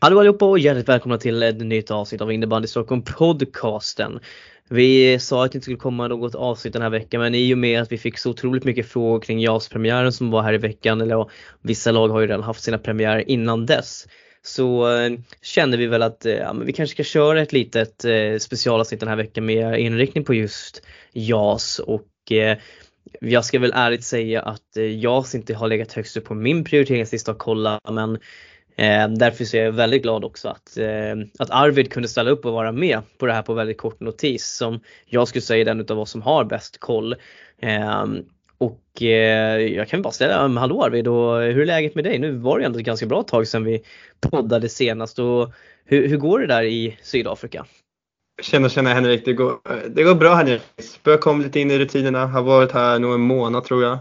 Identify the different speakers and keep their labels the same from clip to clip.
Speaker 1: Hallå allihopa och hjärtligt välkomna till ett nytt avsnitt av Innebandy Stockholm podcasten. Vi sa att det inte skulle komma något avsnitt den här veckan men i och med att vi fick så otroligt mycket frågor kring JAS-premiären som var här i veckan, eller ja, vissa lag har ju redan haft sina premiärer innan dess. Så eh, kände vi väl att eh, ja, vi kanske ska köra ett litet eh, specialavsnitt den här veckan med inriktning på just JAS och eh, jag ska väl ärligt säga att eh, JAS inte har legat högst upp på min prioriteringslista att kolla men Eh, Ehm, därför så är jag väldigt glad också att, eh, att Arvid kunde ställa upp och vara med på det här på väldigt kort notis som jag skulle säga är den utav oss som har bäst koll. Eh, och eh, jag kan bara ställa, um, ehm, hallå Arvid och hur är läget med dig? Nu var det ändå ett ganska bra tag sedan vi poddade senast och hur, hur går det där i Sydafrika?
Speaker 2: Tjena tjena Henrik, det går, det går bra Henrik. Börjar komma lite in i rutinerna, har varit här nog en månad tror jag.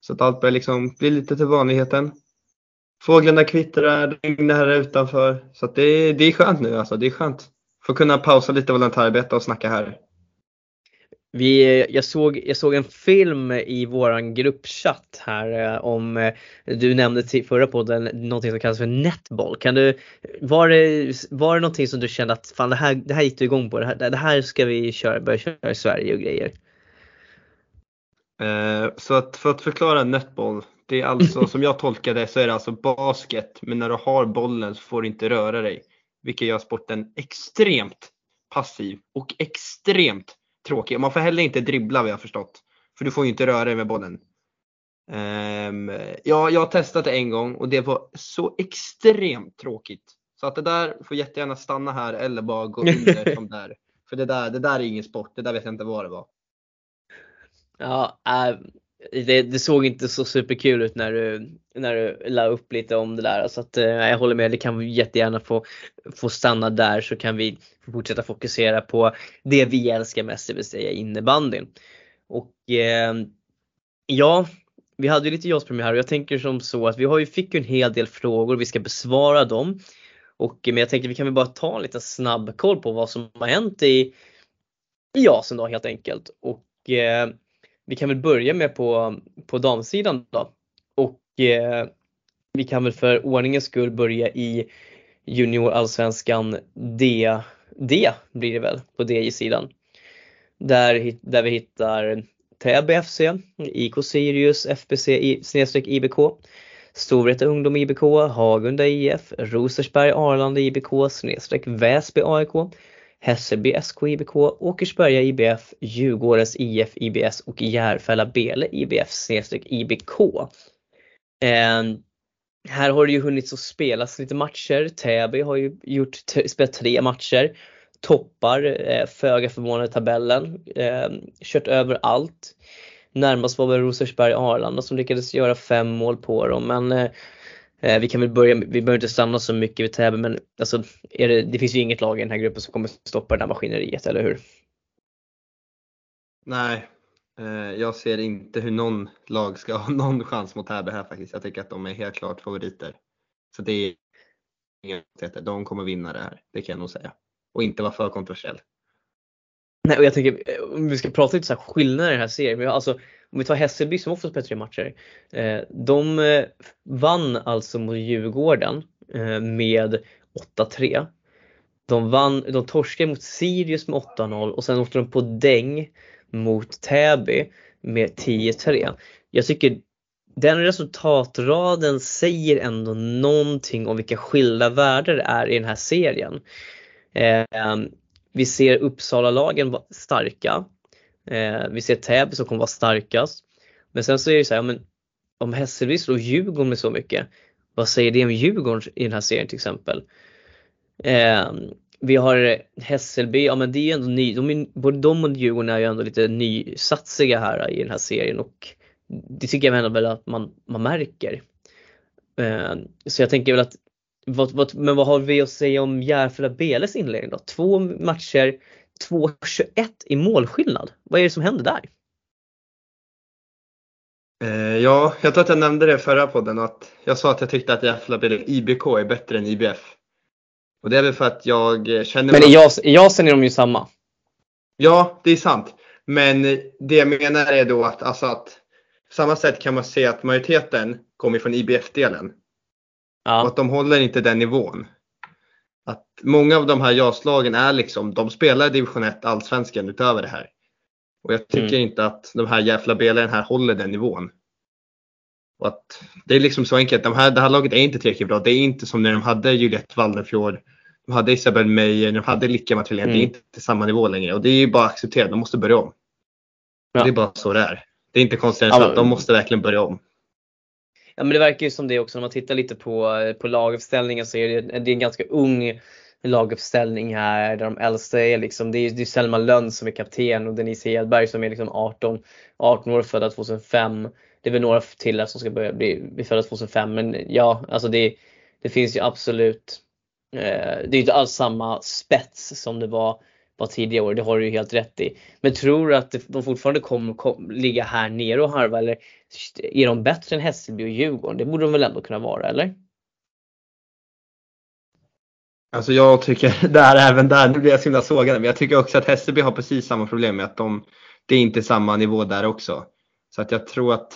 Speaker 2: Så att allt börjar liksom bli lite till vanligheten. Fåglarna kvittrar, regnar här utanför. Så det, det är skönt nu alltså, det är skönt. Få kunna pausa lite volontärarbete och snacka här.
Speaker 1: Vi, jag, såg, jag såg en film i våran gruppchatt här eh, om, eh, du nämnde till förra podden någonting som kallas för netball. Kan du, var, det, var det någonting som du kände att fan det här, det här gick du igång på, det här, det här ska vi köra, börja köra i Sverige och grejer?
Speaker 2: Eh, så att för att förklara netball, det är alltså som jag tolkar det så är det alltså basket men när du har bollen så får du inte röra dig. Vilket gör sporten extremt passiv och extremt tråkig. Man får heller inte dribbla vad jag förstått. För du får ju inte röra dig med bollen. Um, ja, jag har testat det en gång och det var så extremt tråkigt. Så att det där får jättegärna stanna här eller bara gå under som där. För det där, det där är ingen sport, det där vet jag inte vad det var.
Speaker 1: Ja, äh, det, det, såg inte så superkul ut när du, när du la upp lite om det där. Så att, eh, jag håller med, det kan vi jättegärna få, få stanna där så kan vi fortsätta fokusera på det vi älskar mest, det vill säga innebandyn. Och eh, ja, vi hade ju lite JAS-premiär och jag tänker som så att vi har ju fick en hel del frågor, vi ska besvara dem. Och, eh, men jag tänker vi kan väl bara ta en liten snabb koll på vad som har hänt i, i JASen då helt enkelt. Och eh, vi kan väl börja med på, på damsidan då. Och eh, vi kan väl för ordningens skull börja i juniorallsvenskan D, D blir det väl på DJ-sidan. Där, där vi hittar Täby FC, IK Sirius, FBC snedstreck IBK, Storvreta Ungdom IBK, Hagunda IF, Rosersberg Arlanda IBK snedstreck Väsby AIK, Hässelby SK IBK, Åkersberga IBF, Djurgårdens IF IBS och Järfälla Bele IBF snedstreck IBK. Eh, här har det ju hunnit att spelas lite matcher. Täby har ju gjort, spelat tre matcher. Toppar eh, föga förvånande tabellen. Eh, kört över allt. Närmast var väl Rosersberg Arlanda som lyckades göra fem mål på dem men Eh, Eh, vi kan väl börja, vi behöver inte stanna så mycket vid Täby men alltså, det, det, finns ju inget lag i den här gruppen som kommer stoppa det här maskineriet, eller hur?
Speaker 2: Nej, eh, jag ser inte hur någon lag ska ha någon chans mot Täby här faktiskt. Jag tycker att de är helt klart favoriter. Så det är inga De kommer vinna det här, det kan jag nog säga. Och inte vara för kontroversiell.
Speaker 1: Nej, och jag tänker eh, om vi ska prata lite så här skillnader i den här serien. Men alltså, om vi tar Hässelby som också spelat tre matcher. Eh, de eh, vann alltså mot Djurgården eh, med 8-3. De, vann, de torskade mot Sirius med 8-0 och sen åkte de på däng mot Täby med 10-3. Jag tycker den resultatraden säger ändå någonting om vilka skilda världar det är i den här serien. Eh, vi ser Uppsala-lagen starka Eh, vi ser Täby som kommer vara starkast. Men sen så är det så här, men om Hässelby slår Djurgården med så mycket, vad säger det om Djurgården i den här serien till exempel? Eh, vi har Hässelby, ja men det är ju ändå ny, de är, både de och Djurgården är ju ändå lite nysatsiga här i den här serien och det tycker jag ändå väl att man, man märker. Eh, så jag tänker väl att, vad, vad, men vad har vi att säga om Järfälla Beles inledning då? Två matcher, 2-21 i målskillnad. Vad är det som händer där?
Speaker 2: Eh, ja, jag tror att jag nämnde det förra podden att jag sa att jag tyckte att Jävla IBK är bättre än IBF. Och det är väl för att jag känner...
Speaker 1: Men i JAS, i JASen är de ju samma.
Speaker 2: Ja, det är sant. Men det jag menar är då att, alltså att på samma sätt kan man se att majoriteten kommer från IBF-delen. Ja. Och att de håller inte den nivån. Att många av de här JAS-lagen är liksom, de spelar i division 1 allsvenskan utöver det här. Och jag tycker mm. inte att de här jävla belen här håller den nivån. Och att det är liksom så enkelt. De här, det här laget är inte tillräckligt bra. Det är inte som när de hade Juliette Waldenfjord, de hade Isabel Meyer, de hade Lika Matilén. Mm. Det är mm. inte samma nivå längre och det är ju bara att acceptera. De måste börja om. Ja. Det är bara så det är. Det är inte konstigt än så att de måste verkligen börja om.
Speaker 1: Ja men det verkar ju som det också när man tittar lite på, eh, på laguppställningen så är det, eh, det är en ganska ung laguppställning här där de äldsta är liksom, det är, det är Selma Lönn som är kapten och Denise Hedberg som är liksom 18, 18 år födda 2005. Det är väl några till som ska börja bli, bli födda 2005 men ja, alltså det, det finns ju absolut eh, det är ju inte alls samma spets som det var, var tidigare år, det har du ju helt rätt i. Men tror du att de fortfarande kommer kom, ligga här nere och harva eller är de bättre än Hässelby och Djurgården? Det borde de väl ändå kunna vara eller?
Speaker 2: Alltså jag tycker, där, även där, nu blir jag så himla sågad, men jag tycker också att Hässelby har precis samma problem med att de, det är inte samma nivå där också. Så att jag tror att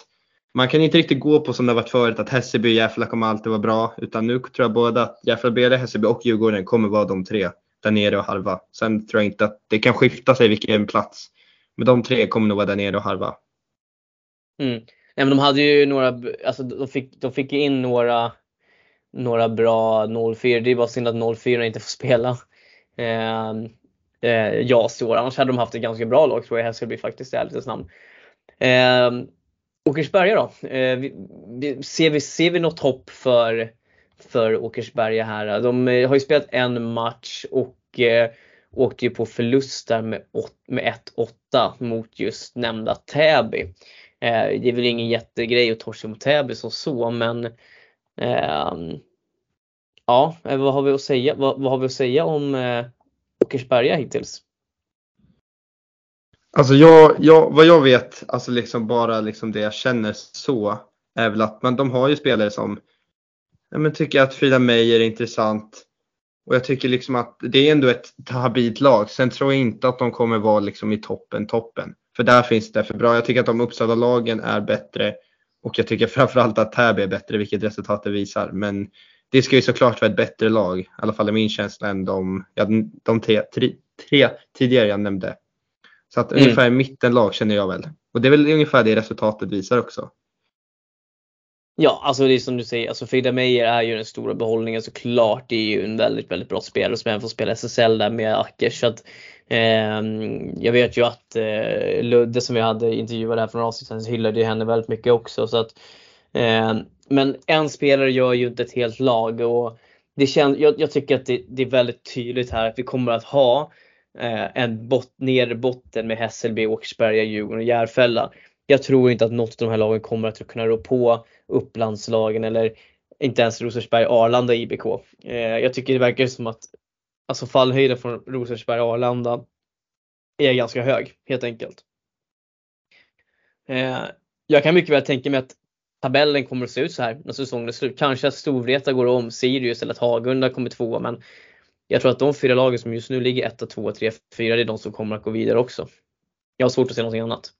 Speaker 2: man kan inte riktigt gå på som det varit förut att Hässelby och Järfälla kommer alltid vara bra. Utan nu tror jag både att Järfälla BD, Hässelby och Djurgården kommer vara de tre där nere och halva. Sen tror jag inte att det kan skifta sig vilken plats. Men de tre kommer nog vara där nere och halva.
Speaker 1: Mm. Nej, men de hade ju några, alltså de fick, de fick in några några bra 04. Det är bara synd att 04 inte får spela ehm, eh, eh, JAS i år. Annars hade de haft ett ganska bra lag tror jag Hässelby faktiskt i ärlighetens namn. Eh, Åkersberga då? Eh, vi, vi, ser, vi, ser vi något hopp för, för Åkersberga här? De eh, har ju spelat en match och eh, åkte ju på förlust där med, med 1-8 mot just nämnda Täby. Eh, det är väl ingen jättegrej att torska mot Täby som så men ehm, eh, ja, vad har vi att säga, vad, vad har vi att säga om eh, Åkersberga hittills?
Speaker 2: Alltså jag, jag, vad jag vet, alltså liksom bara liksom det jag känner så, är väl att man, de har ju spelare som, jag men tycker att Frida Meijer är intressant. Och jag tycker liksom att det är ändå ett habilt lag. Sen tror jag inte att de kommer vara liksom i toppen, toppen. För där finns det för bra. Jag tycker att de Uppsala-lagen är bättre. Och jag tycker framförallt att Täby är bättre, vilket resultatet visar. Men det ska ju såklart vara ett bättre lag, i alla fall är min känsla, än de, ja, de tre, tre, tre tidigare jag nämnde. Så att mm. ungefär mittenlag känner jag väl. Och det är väl ungefär det resultatet visar också.
Speaker 1: Ja, alltså det är som du säger, alltså Frida Meijer är ju den stora behållningen såklart. Det är ju en väldigt, väldigt bra spelare som även får spela SSL där med Ackers. Så att, eh, jag vet ju att eh, Ludde som jag hade intervjuat här från avsnittet hyllade ju henne väldigt mycket också. Så att, eh, men en spelare gör ju inte ett helt lag och det känns, jag, jag tycker att det, det, är väldigt tydligt här att vi kommer att ha eh, en bot, nedre botten med Hässelby, Åkersberga, Djurgården och Järfälla. Jag tror inte att något av de här lagen kommer att kunna rå på Upplandslagen eller inte ens Rosersberg, Arlanda, IBK. Eh, jag tycker det verkar som att alltså fallhöjden från Rosersberg, Arlanda är ganska hög helt enkelt. Eh, jag kan mycket väl tänka mig att tabellen kommer att se ut så här när säsongen är slut. Kanske att Storvreta går om Sirius eller att Hagunda kommer tvåa men jag tror att de fyra lagen som just nu ligger 1, 2, 3, 4 det är de som kommer att gå vidare också. Jag har svårt att se någonting annat.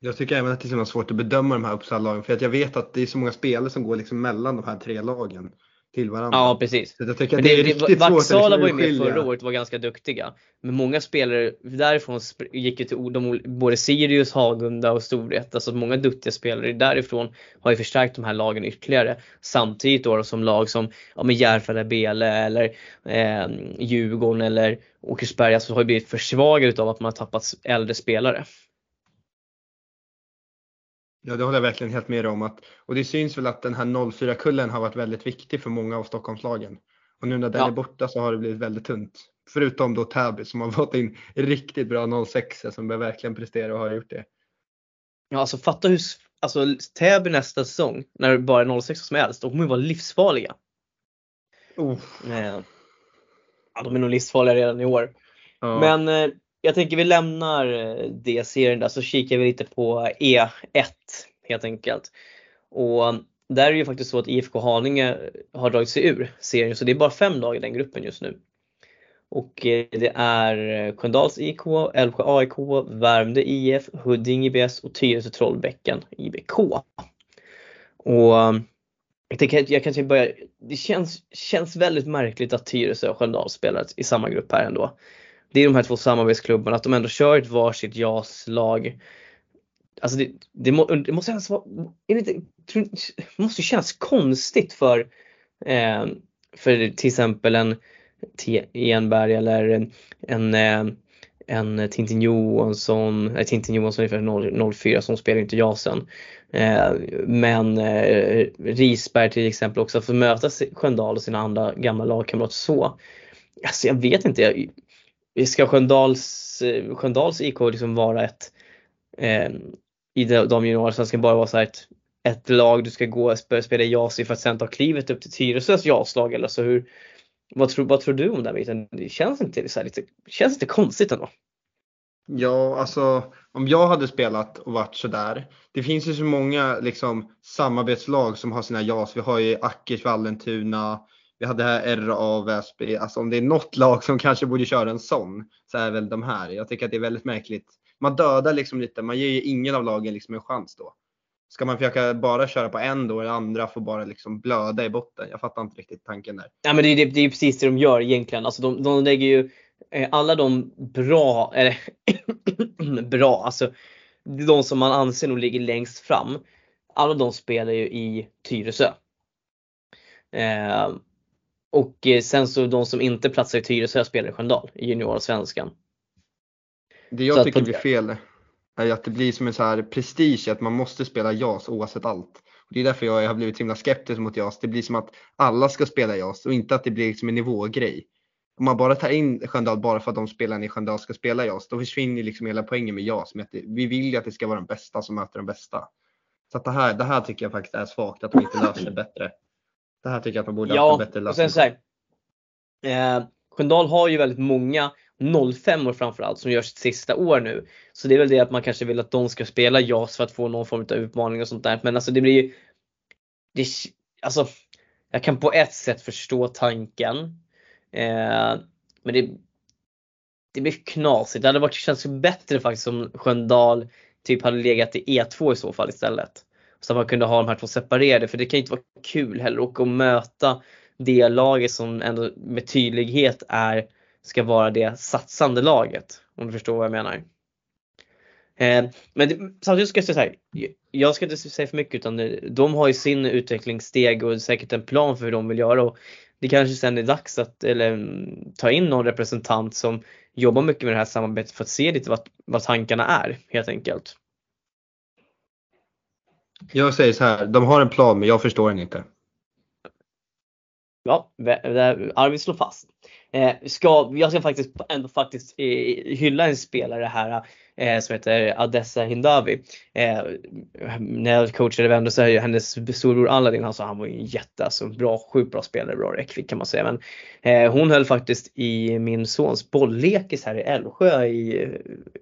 Speaker 2: Jag tycker även att det är svårt att bedöma de här Uppsala-lagen för att jag vet att det är så många spelare som går liksom mellan de här tre lagen till varandra.
Speaker 1: Ja precis.
Speaker 2: Så jag tycker att det, det är riktigt
Speaker 1: Vaxala svårt Vaxala var ju med förra året var ganska duktiga. Men många spelare därifrån gick ju till de, både Sirius, Hagunda och Storvreta. Så många duktiga spelare därifrån har ju förstärkt de här lagen ytterligare. Samtidigt då som lag som ja, Järfälla, Bele eller eh, Djurgården eller Åkersberga så har ju blivit försvagade av att man har tappat äldre spelare.
Speaker 2: Ja, det håller jag verkligen helt med om. Att, och det syns väl att den här 04-kullen har varit väldigt viktig för många av Stockholmslagen. Och nu när den ja. är borta så har det blivit väldigt tunt. Förutom då Täby som har fått in riktigt bra 06 som verkligen presterar och har gjort det.
Speaker 1: Ja, alltså fatta hur, alltså Täby nästa säsong, när det bara är 06 som är äldst, de kommer ju vara livsfarliga.
Speaker 2: Oh.
Speaker 1: Ja, de är nog livsfarliga redan i år. Ja. Men eh, jag tänker vi lämnar eh, D-serien där så kikar vi lite på E1 helt enkelt. Och där är det ju faktiskt så att IFK Haninge har dragit sig ur serien så det är bara fem lag i den gruppen just nu. Och eh, det är eh, Sköndals IK, Älvsjö AIK, Värmdö IF, Huddinge IBS och Tyresö Trollbäcken IBK. Och eh, jag, tänker, jag kanske typ börja, det känns, känns väldigt märkligt att Tyresö och Sköndal spelar i samma grupp här ändå. Det är de här två samarbetsklubbarna, att de ändå kör ett varsitt JAS-lag. Alltså det, det, må, det måste kännas, det, inte, måste kännas konstigt för, eh, för till exempel en T. Enberg eller en, en eh, en Tintin Johansson, nej Tintin Johansson är ungefär 04 som spelar inte Jasen. Eh, men eh, Risberg till exempel också, att få möta Sköndal och sina andra gamla lagkamrater så. Alltså jag vet inte, ska Sköndals, eh, Sköndals IK liksom vara ett eh, i de juniorer ska bara vara så ett, ett lag du ska gå och börja spela i JAS i för att sen ta klivet upp till Tyresös JAS-lag eller så hur vad tror, vad tror du om den biten? Det känns inte, så här, lite, känns inte konstigt ändå?
Speaker 2: Ja, alltså om jag hade spelat och varit sådär. Det finns ju så många liksom, samarbetslag som har sina JAS. Vi har ju Ackers, Vallentuna, vi hade här RA, Väsby. Alltså om det är något lag som kanske borde köra en sån så är väl de här. Jag tycker att det är väldigt märkligt. Man dödar liksom lite, man ger ju ingen av lagen liksom en chans då. Ska man försöka bara köra på en då och andra får bara liksom blöda i botten? Jag fattar inte riktigt tanken där.
Speaker 1: Ja men det är, det är precis det de gör egentligen. Alltså de, de lägger ju eh, alla de bra, eller bra, alltså de som man anser nog ligger längst fram. Alla de spelar ju i Tyresö. Eh, och eh, sen så de som inte platsar i Tyresö spelar i Sköndal i juniorsvenskan.
Speaker 2: Det jag så tycker blir fel är att det blir som en så här prestige att man måste spela JAS oavsett allt. Och det är därför jag har blivit så himla skeptisk mot JAS. Det blir som att alla ska spela JAS och inte att det blir liksom en nivågrej. Om man bara tar in Sköndal bara för att de spelarna i Sköndal ska spela JAS, då försvinner liksom hela poängen med JAS. Med det, vi vill ju att det ska vara de bästa som möter de bästa. Så att det, här, det här tycker jag faktiskt är svagt, att de inte löser det bättre. Det här tycker jag att de borde
Speaker 1: ja,
Speaker 2: haft en bättre lösning.
Speaker 1: Och sen så här, eh, Sköndal har ju väldigt många 05 år framförallt som gör sitt sista år nu. Så det är väl det att man kanske vill att de ska spela JAS för att få någon form av utmaning och sånt där. Men alltså det blir ju, det, alltså jag kan på ett sätt förstå tanken. Eh, men det, det blir knasigt. Det hade varit, känts bättre faktiskt om Sköndal typ hade legat i E2 i så fall istället. Så att man kunde ha de här två separerade för det kan inte vara kul heller och att möta det laget som ändå med tydlighet är ska vara det satsande laget. Om du förstår vad jag menar. Eh, men samtidigt ska jag säga så här, jag ska inte säga för mycket utan de har ju sin utvecklingssteg och säkert en plan för hur de vill göra. Och det kanske sen är dags att eller, ta in någon representant som jobbar mycket med det här samarbetet för att se lite vad, vad tankarna är helt enkelt.
Speaker 2: Jag säger så här, de har en plan men jag förstår den inte.
Speaker 1: Ja, Arvid slår fast. Eh, ska, jag ska faktiskt ändå faktiskt eh, hylla en spelare här eh, som heter Adessa Hindavi. När jag coachade Vändö så är hennes storbror Aladdin, alltså han var ju en jätte, alltså bra, sjukt bra spelare, bra räckvidd kan man säga. Men hon höll faktiskt i min sons bolllekis här i Älvsjö i,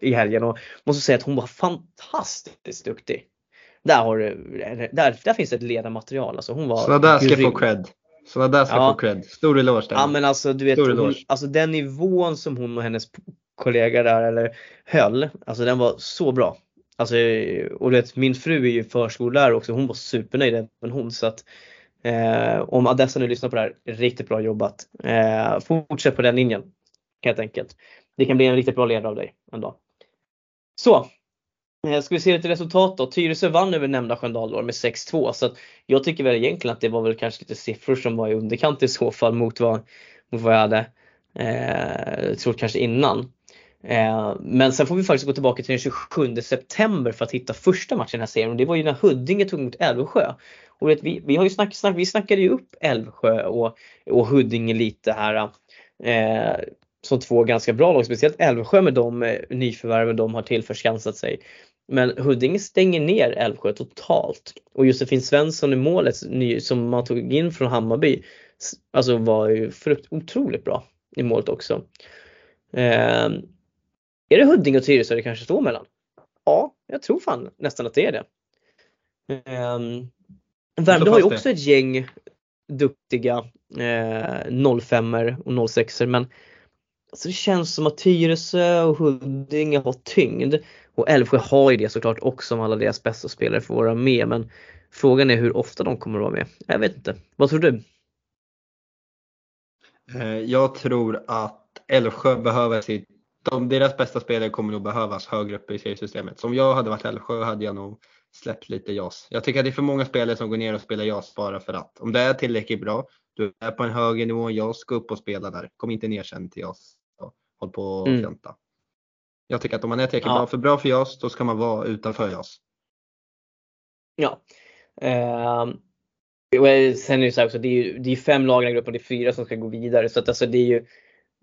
Speaker 1: i helgen och måste säga att hon var fantastiskt duktig. Där, har där, där finns ett ledarmaterial. Alltså hon var
Speaker 2: så där ska få cred. Sådana där ska ja. få cred. Stor eloge
Speaker 1: Ja men alltså du vet, hon, alltså den nivån som hon och hennes kollega där eller höll, alltså den var så bra. Alltså, och vet, min fru är ju förskollärare också, hon var supernöjd även hon. Så att, eh, om Adessa nu lyssnar på det här, riktigt bra jobbat. Eh, fortsätt på den linjen helt enkelt. Det kan bli en riktigt bra ledare av dig en dag. Så, ska vi se lite resultat då. Tyresö vann över nämnda Sköndal med 6-2 så att jag tycker väl egentligen att det var väl kanske lite siffror som var i underkant i så fall mot vad, mot vad jag hade eh, trott kanske innan. Eh, men sen får vi faktiskt gå tillbaka till den 27 september för att hitta första matchen i den här serien och det var ju när Huddinge tog emot Älvsjö. Och vet, vi, vi, har ju snack, snack, vi snackade ju upp Älvsjö och, och Huddinge lite här. Eh, som två ganska bra lag, speciellt Älvsjö med de eh, nyförvärven de har tillförskansat sig. Men Huddinge stänger ner Älvsjö totalt. Och Josefin Svensson i målet som man tog in från Hammarby alltså var ju frukt, otroligt bra i målet också. Eh, är det Huddinge och Tyresö det kanske står mellan? Ja, jag tror fan nästan att det är det. Eh, Värmdö har ju också ett gäng duktiga eh, 05 och 06 men alltså det känns som att Tyresö och Huddinge har tyngd. Och Älvsjö har ju det såklart också om alla deras bästa spelare får vara med men Frågan är hur ofta de kommer att vara med. Jag vet inte. Vad tror du?
Speaker 2: Eh, jag tror att Älvsjö behöver sitt, de, deras bästa spelare kommer nog behövas högre upp i seriesystemet. Så om jag hade varit Älvsjö hade jag nog släppt lite JAS. Jag tycker att det är för många spelare som går ner och spelar JAS bara för att. Om det är tillräckligt bra, du är på en högre nivå, än JAS, gå upp och spela där. Kom inte ner sen till JAS. Håll på och mm. fjanta. Jag tycker att om man är tillräckligt ja. bra för bra för JAS, då ska man vara utanför JAS.
Speaker 1: Ja. Uh, sen är det så här också, det är ju det är fem lag i den gruppen, det är fyra som ska gå vidare. Så att alltså det är ju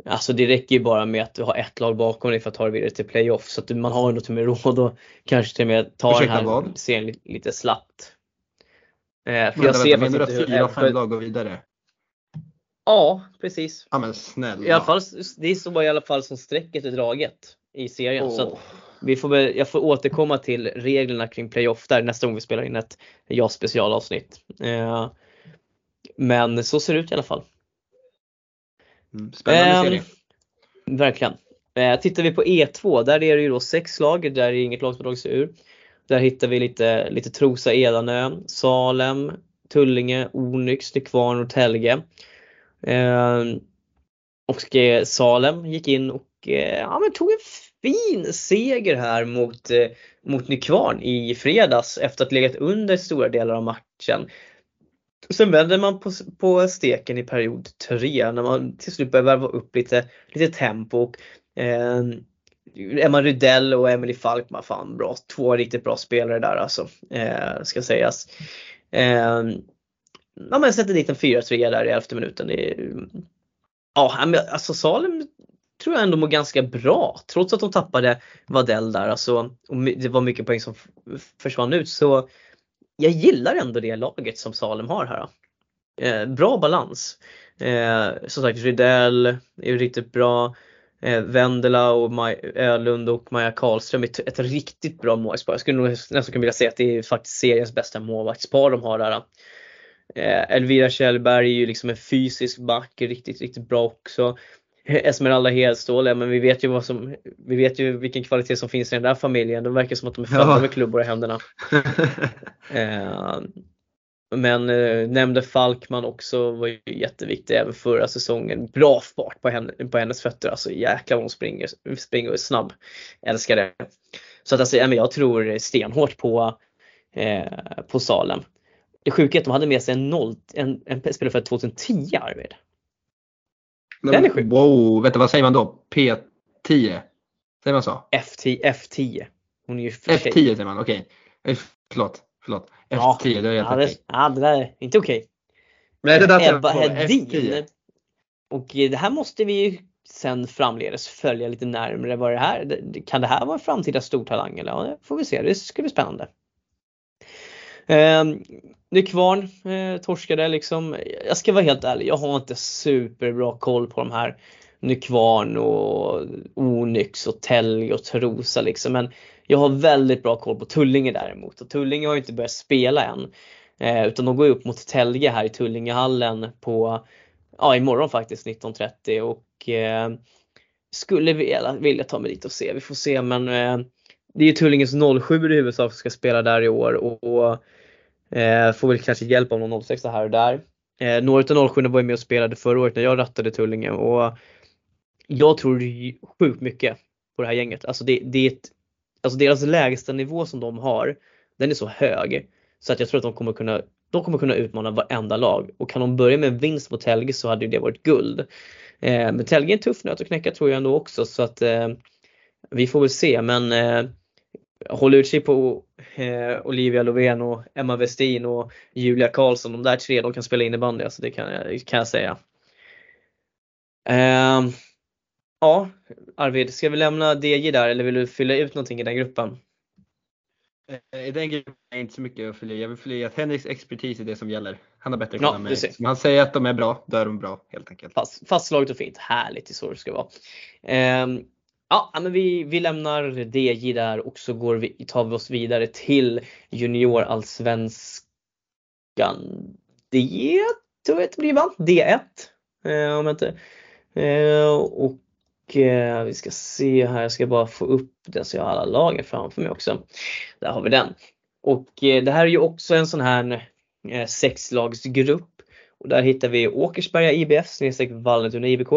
Speaker 1: Alltså det räcker ju bara med att du har ett lag bakom dig för att ta dig vidare till playoff. Så att man har ändå till och med råd att kanske till och med ta Ursäkta, den här vad? serien lite, lite slappt.
Speaker 2: Eh, för men, jag ser menar du att fyra, fem lag går vidare?
Speaker 1: Ja, precis.
Speaker 2: Ja men snälla.
Speaker 1: I alla fall, det är så i alla fall som strecket är draget i serien. Oh. Så vi får väl, jag får återkomma till reglerna kring playoff där nästa gång vi spelar in ett ja specialavsnitt. Eh, men så ser det ut i alla fall.
Speaker 2: Mm, spännande eh, serie.
Speaker 1: Verkligen. Eh, tittar vi på E2, där är det ju då sex lag, där är inget lag som dragit sig ur. Där hittar vi lite, lite Trosa, Edanö, Salem, Tullinge, Onyx, Nykvarn och Telge. Eh, Ehm, och eh, Salem gick in och eh, ja, men tog en fin seger här mot, eh, mot Nykvarn i fredags efter att ha legat under stora delar av matchen. Sen vänder man på, på steken i period 3 när man till slut börjar värva upp lite, lite tempo. Och, eh, Emma Rydell och Emily Falkman, fan bra, två riktigt bra spelare där alltså, eh, ska sägas. Eh, ja men sätter dit en 4-3 där i elfte minuten. Det, ja, alltså Salem tror jag ändå mår ganska bra trots att de tappade Vadell där alltså, och det var mycket poäng som försvann ut så jag gillar ändå det laget som Salem har här. Eh, bra balans. Eh, som sagt Rydell är riktigt bra. Eh, Vendela och Maj Ölund och Maja Karlström är ett riktigt bra målvaktspar. Jag skulle nog nästan kunna vilja säga att det är faktiskt seriens bästa målvaktspar de har där. Eh, Elvira Kjellberg är ju liksom en fysisk back, riktigt, riktigt bra också. Esmeralda Hedstål, ja, men vi vet ju vad som, vi vet ju vilken kvalitet som finns i den där familjen. Det verkar som att de är födda ja. med klubbor i händerna. eh, men eh, nämnde Falkman också var ju jätteviktig även förra säsongen. Bra fart på, henne, på hennes fötter, alltså jäklar vad hon springer, springer och är snabb. Älskar det. Så att alltså, ja, men jag tror stenhårt på, eh, på Salem. Det sjuka är att de hade med sig en, noll, en, en spelare för 2010 Arvid.
Speaker 2: Den är sjuk. Wow, du vad säger man då? P10? Säger man så?
Speaker 1: F10. F10. Hon är ju
Speaker 2: F10 säger man, okej. Okay. Eh, förlåt, förlåt. F10, ja, det är helt
Speaker 1: ja, det, ja, det där är inte okej. Okay.
Speaker 2: Nej, det där
Speaker 1: Ebba Hedin. Och det här måste vi ju sen framledes följa lite närmare. Vad det här, kan det här vara en framtida stortalang? Eller? Ja, det får vi se. Det ska bli spännande. Eh, Nykvarn eh, torskade liksom. Jag ska vara helt ärlig, jag har inte superbra koll på de här Nykvarn och Onyx och Telg och Trosa liksom. Men jag har väldigt bra koll på Tullinge däremot och Tullinge har ju inte börjat spela än. Eh, utan de går upp mot Telge här i Tullingehallen på, ja imorgon faktiskt 19.30 och eh, skulle vilja, vilja ta mig dit och se, vi får se men eh, det är ju Tullinges 07 i huvudsak som ska spela där i år och, och Eh, får väl kanske hjälp av någon 06 här och där. Eh, några av 07 var ju med och spelade förra året när jag rattade Tullinge och jag tror sjukt mycket på det här gänget. Alltså, det, det är ett, alltså deras lägsta nivå som de har, den är så hög så att jag tror att de kommer kunna de kommer kunna utmana varenda lag och kan de börja med en vinst mot Telge så hade det varit guld. Eh, men Telge är en tuff nöt att knäcka tror jag ändå också så att eh, vi får väl se men eh, håll utkik på eh, Olivia Lovén och Emma Westin och Julia Karlsson. De där tre de kan spela innebandy, alltså det kan kan jag säga. Eh, ja, Arvid, ska vi lämna DJ där eller vill du fylla ut någonting i den gruppen?
Speaker 2: Eh, I den gruppen är inte så mycket att fylla. Jag vill fylla i att Henriks expertis är det som gäller. Han har bättre koll ja, än mig. Om han säger att de är bra, då är de bra helt enkelt.
Speaker 1: Fast, fastslaget och fint. Härligt, det är så det ska vara. Um, Ja, men vi, vi lämnar DJ där och så går vi, tar vi oss vidare till juniorallsvenskan. Det tror jag det blir va? D1. Eh, om inte. Eh, och eh, vi ska se här, jag ska bara få upp den så jag har alla lagen framför mig också. Där har vi den. Och eh, det här är ju också en sån här eh, sexlagsgrupp. Och där hittar vi Åkersberga IBF snedstreck Vallentuna IBK,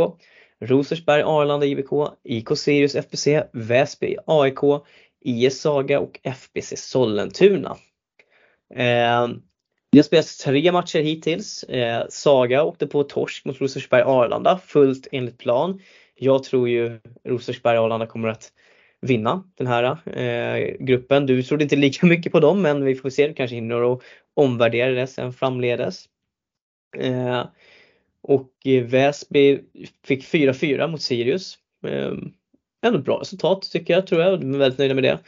Speaker 1: Rosersberg Arlanda IBK, IK Sirius FBC, Väsby AIK, IS Saga och FBC Sollentuna. Eh, det har spelats tre matcher hittills. Eh, Saga åkte på torsk mot Rosersberg Arlanda fullt enligt plan. Jag tror ju Rosersberg Arlanda kommer att vinna den här eh, gruppen. Du trodde inte lika mycket på dem men vi får se, du kanske hinner att omvärdera det sen framledes. Eh, och eh, Väsby fick 4-4 mot Sirius. Ehm, ändå bra resultat tycker jag, tror jag. De är väldigt nöjda med det.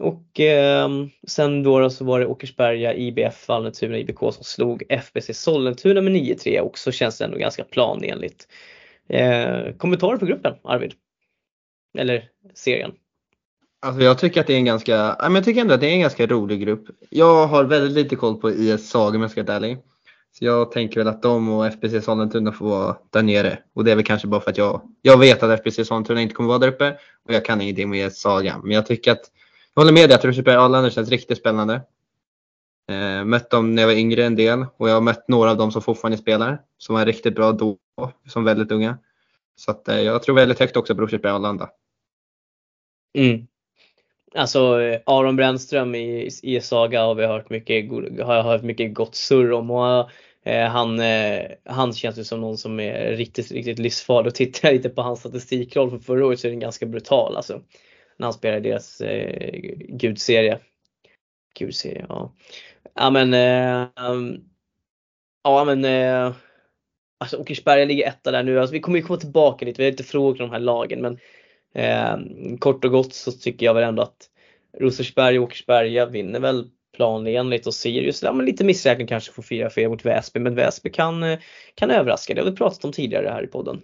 Speaker 1: Och eh, sen då, då, så var det Åkersberga, IBF, Vallentuna, IBK som slog FBC Sollentuna med 9-3 och så känns det ändå ganska planenligt. Eh, kommentarer på gruppen Arvid? Eller serien?
Speaker 2: Alltså jag tycker att det är en ganska, jag tycker ändå att det är en ganska rolig grupp. Jag har väldigt lite koll på IS Saga om jag ska vara ärlig. Så jag tänker väl att de och FBC Sollentuna får vara där nere. Och det är väl kanske bara för att jag, jag vet att FBC Sollentuna inte kommer vara där uppe och jag kan ingenting med Saga. Men jag tycker att, jag håller med dig att Rosersberg Arlanda känns riktigt spännande. Eh, mött dem när jag var yngre en del och jag har mött några av dem som fortfarande spelar. Som var riktigt bra då, som väldigt unga. Så att, eh, jag tror väldigt högt också på Rosersberg Arlanda.
Speaker 1: Mm. Alltså Aron Brännström i, i Saga har vi hört mycket, har jag hört mycket gott surr om. Och, eh, han, eh, han känns ju som någon som är riktigt, riktigt livsfarlig. Och tittar jag lite på hans statistikroll från förra året så är den ganska brutal alltså. När han spelar i deras eh, gudserie. Gudserie, ja. Ja men, eh, ja men eh, Alltså Åkersberga ligger etta där nu. Alltså, vi kommer ju komma tillbaka lite. Vi har lite frågor om de här lagen men Eh, kort och gott så tycker jag väl ändå att Rosersberg och Åkersberga vinner väl planenligt och Sirius, ja men lite missräkning kanske får 4-4 mot Väsby men Väsby kan, eh, kan överraska. Det har vi pratat om tidigare här i podden.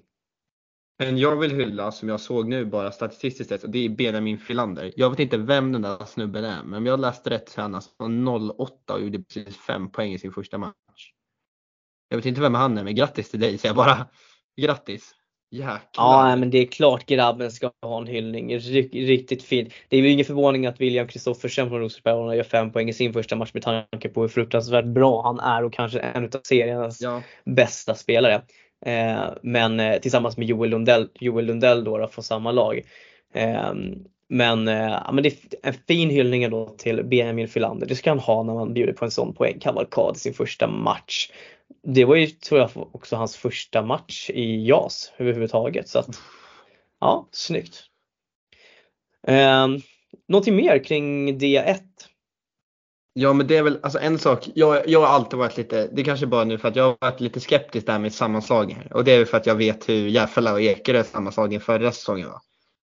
Speaker 2: Men jag vill hylla som jag såg nu bara statistiskt sett, det är Benjamin Filander. Jag vet inte vem den där snubben är, men om jag läste rätt så är han alltså 08 och gjorde precis 5 poäng i sin första match. Jag vet inte vem han är, men grattis till dig säger jag bara. Grattis!
Speaker 1: Jäklar. Ja men det är klart grabben ska ha en hyllning. Riktigt fint. Det är ju ingen förvåning att William Kristoffersen från Rosersberg gör fem poäng i sin första match med tanke på hur fruktansvärt bra han är och kanske en av seriens ja. bästa spelare. Eh, men eh, tillsammans med Joel Lundell, Joel Lundell då, då från samma lag. Eh, men, ja, men det är en fin hyllning då till Benjamin Filander. Det ska han ha när man bjuder på en sån poängkavalkad i sin första match det var ju tror jag också hans första match i JAS överhuvudtaget. Så att, ja, snyggt. Eh, någonting mer kring D1?
Speaker 2: Ja men det är väl alltså en sak, jag, jag har alltid varit lite, det kanske bara nu för att jag har varit lite skeptisk där med sammanslagningar. Och det är väl för att jag vet hur Järfälla och Ekerö sammanslagningen förra säsongen var.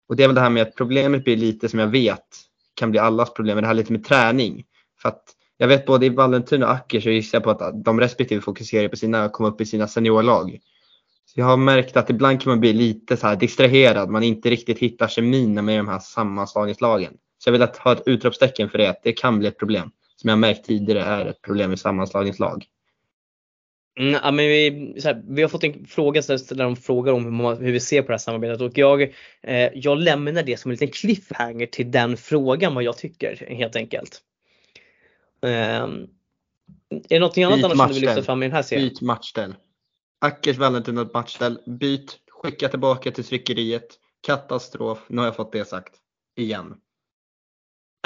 Speaker 2: Och det är väl det här med att problemet blir lite som jag vet kan bli allas problem, det här lite med träning. För att jag vet både i Vallentuna och Acker så gissar jag på att de respektive fokuserar på sina, komma upp i sina seniorlag. Så jag har märkt att ibland kan man bli lite så här distraherad, man inte riktigt hittar kemin med de här sammanslagningslagen. Så jag vill att ha ett utropstecken för det, att det kan bli ett problem. Som jag märkt tidigare är ett problem i sammanslagningslag.
Speaker 1: Mm, ja, men vi, här, vi har fått en fråga där de frågar om hur, hur vi ser på det här samarbetet och jag, eh, jag lämnar det som en liten cliffhanger till den frågan vad jag tycker helt enkelt. Um, är det någonting annat annars som du vill lyfta fram i den här serien?
Speaker 2: Byt matchställ. Ackers Vallentuna matchställ. Byt, skicka tillbaka till tryckeriet. Katastrof. Nu har jag fått det sagt. Igen.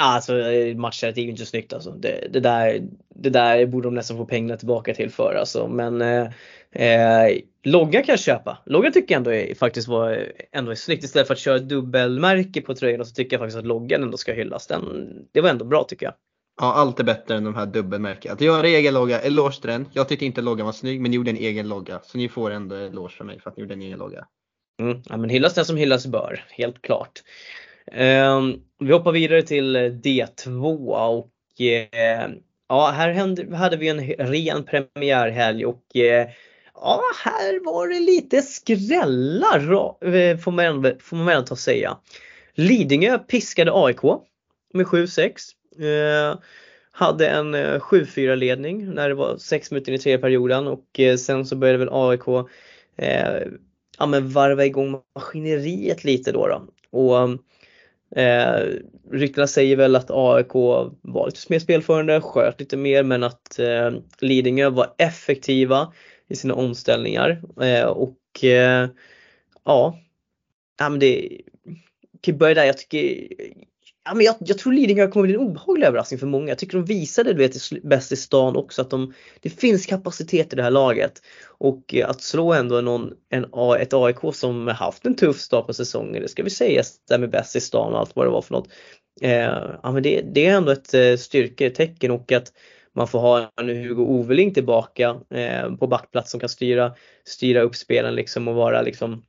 Speaker 1: Alltså matchstället är ju inte snyggt alltså. Det, det, där, det där borde de nästan få pengarna tillbaka till för alltså. Men eh, eh, logga kan jag köpa. Logga tycker jag ändå är, faktiskt var, ändå är snyggt. Istället för att köra dubbelmärke på tröjan så tycker jag faktiskt att loggan ändå ska hyllas. Den, det var ändå bra tycker jag.
Speaker 2: Ja, allt är bättre än de här dubbelmärkena. Att göra egen logga, eloge till den. Jag tyckte inte loggan var snygg, men ni gjorde en egen logga. Så ni får ändå eloge från mig för att ni gjorde en egen logga.
Speaker 1: Mm, ja, men hyllas den som hyllas bör, helt klart. Um, vi hoppar vidare till D2 och uh, ja, här hände, hade vi en ren premiärhelg och uh, ja, här var det lite skrällar eh, får man, får man ta säga. Lidingö piskade AIK med 7-6. Eh, hade en eh, 7-4 ledning när det var 6 minuter i tredje perioden och eh, sen så började väl AIK eh, ja, men varva igång maskineriet lite då. då. Och Eh, ryktena säger väl att AIK var lite mer spelförande, sköt lite mer men att eh, Lidingö var effektiva i sina omställningar. Eh, och eh, ja, ja men det kan börja där. Jag tycker Ja, men jag, jag tror Lidingö kommer bli en obehaglig överraskning för många. Jag tycker de visade du vet, bäst i stan också att de, det finns kapacitet i det här laget. Och eh, att slå ändå någon, en, ett AIK som haft en tuff start på säsongen, det ska vi säga, där med bäst i stan och allt vad det var för något. Eh, ja, men det, det, är ändå ett eh, styrketecken och att man får ha en Hugo Oveling tillbaka eh, på backplats som kan styra, styra upp spelen liksom och vara liksom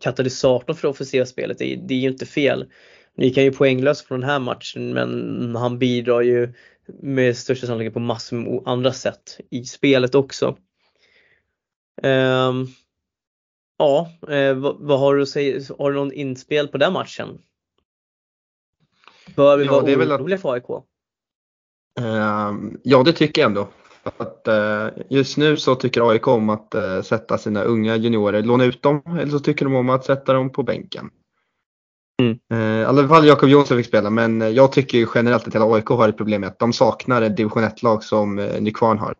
Speaker 1: katalysatorn för det offensiva spelet. Det, det är ju inte fel. Gick han ju poänglös från den här matchen men han bidrar ju med största sannolikhet på massor med andra sätt i spelet också. Um, ja, eh, vad, vad, har du att säga? Har du någon inspel på den matchen? Bör vi ja, vara oroliga att... för AIK? Uh,
Speaker 2: ehm, ja, det tycker jag ändå. Att, uh, just nu så tycker AIK om att uh, sätta sina unga juniorer, låna ut dem, eller så tycker de om att sätta dem på bänken. Mm. Eh, I alla fall Jakob Jonsson fick spela men eh, jag tycker generellt att hela AIK har ett problem med att de saknar ett division 1-lag som eh, Nykvarn har.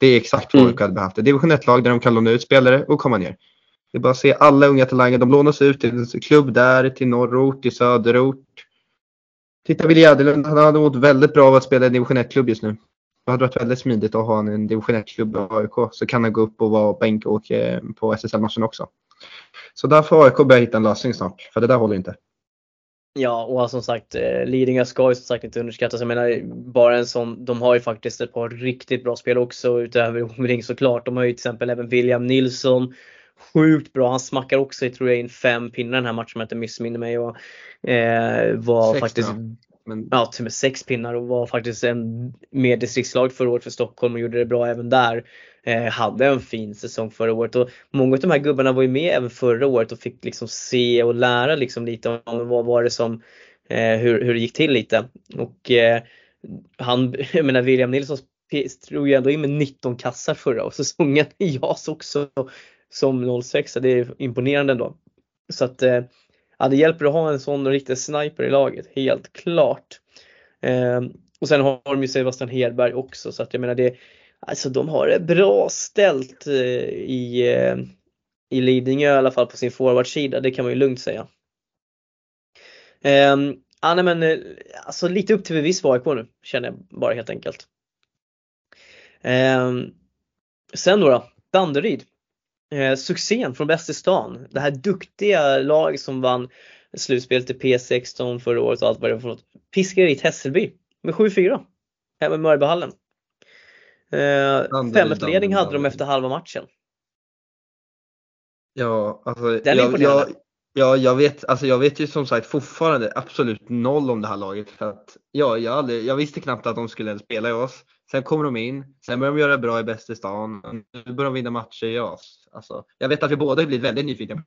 Speaker 2: Det är exakt vad mm. AIK hade behövt. Ett division 1-lag där de kan låna ut spelare och komma ner. Det är bara att se alla unga talanger. De lånas ut till en klubb där, till norrort, till söderort. Titta Willy Jäderlund, han hade mått väldigt bra av att spela i division 1-klubb just nu. Det hade varit väldigt smidigt att ha en division 1-klubb i AIK så kan han gå upp och vara bänk och på SSL-matchen också. Så där får AIK börja hitta en lösning snart, för det där håller inte.
Speaker 1: Ja och som sagt eh, Lidingö ska ju som sagt inte underskattas. Jag menar bara en sån, de har ju faktiskt ett par riktigt bra spel också utöver Omring såklart. De har ju till exempel även William Nilsson. Sjukt bra, han smackar också tror jag in fem pinnar den här matchen om jag inte missminner mig. Och, eh, var sex, faktiskt, men... ja till och med sex pinnar och var faktiskt en mer distriktslag förra året för Stockholm och gjorde det bra även där eh, hade en fin säsong förra året. Och många av de här gubbarna var ju med även förra året och fick liksom se och lära liksom lite om vad var det som, eh, hur, hur det gick till lite. Och eh, han, jag menar William Nilsson drog ju ändå in med 19 kassar förra säsongen i JAS också som 06. Det är imponerande ändå. Så att eh, ja, det hjälper att ha en sån riktig sniper i laget, helt klart. Eh, och sen har de ju Sebastian Hedberg också så att jag menar det, Alltså de har det bra ställt eh, i, eh, i Lidingö i alla fall på sin forwardsida, det kan man ju lugnt säga. Eh, ja, nej, men, eh, alltså lite upp till bevis för AIK nu, känner jag bara helt enkelt. Ehm, sen då, då Danderyd. Eh, succén från bäst i stan. Det här duktiga laget som vann slutspelet i P16 förra året och allt vad det var för något. Piskade dit Hässelby med 7-4 hemma i Mörbyhallen. Eh, 5 ledning hade de efter halva matchen.
Speaker 2: Ja, alltså. Den jag, jag, ja, jag vet, alltså jag vet ju som sagt fortfarande absolut noll om det här laget. För att, ja, jag, aldrig, jag visste knappt att de skulle spela i oss. Sen kommer de in, sen börjar de göra bra i bäst i stan. Nu börjar de vinna matcher i oss. Alltså, jag vet att vi båda har blivit väldigt nyfikna.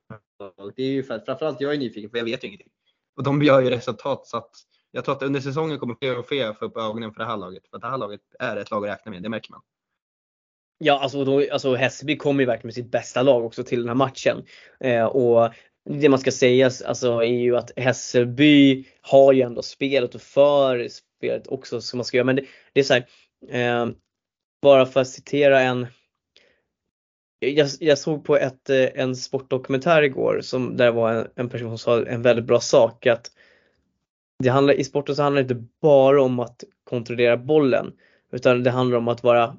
Speaker 2: Det är ju för att framförallt jag är nyfiken för jag vet ju ingenting. Och de gör ju resultat så att jag tror att under säsongen kommer fler och fler få upp ögonen för det här laget. För att det här laget är ett lag att räkna med, det märker man.
Speaker 1: Ja, alltså, då, alltså Hässelby kommer ju verkligen med sitt bästa lag också till den här matchen. Eh, och det man ska säga alltså, är ju att Hässelby har ju ändå spelet och för spelet också som man ska göra. Men det, det är så här, eh, bara för att citera en jag, jag, såg på ett, eh, en sportdokumentär igår som där var en, en person som sa en väldigt bra sak att det handlar, i sporten så handlar det inte bara om att kontrollera bollen utan det handlar om att vara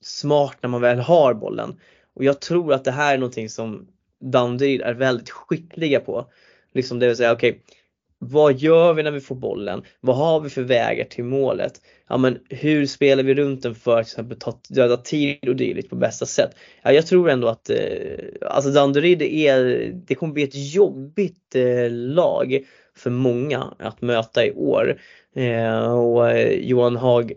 Speaker 1: smart när man väl har bollen. Och jag tror att det här är någonting som Danderyd är väldigt skickliga på. Liksom det vill säga, okej, okay, vad gör vi när vi får bollen? Vad har vi för vägar till målet? Ja, men hur spelar vi runt den för att till exempel ta, döda tid och dylikt på bästa sätt? Ja, jag tror ändå att eh, alltså Danderyd är, det kommer bli ett jobbigt eh, lag för många att möta i år. Eh, och eh, Johan Hag,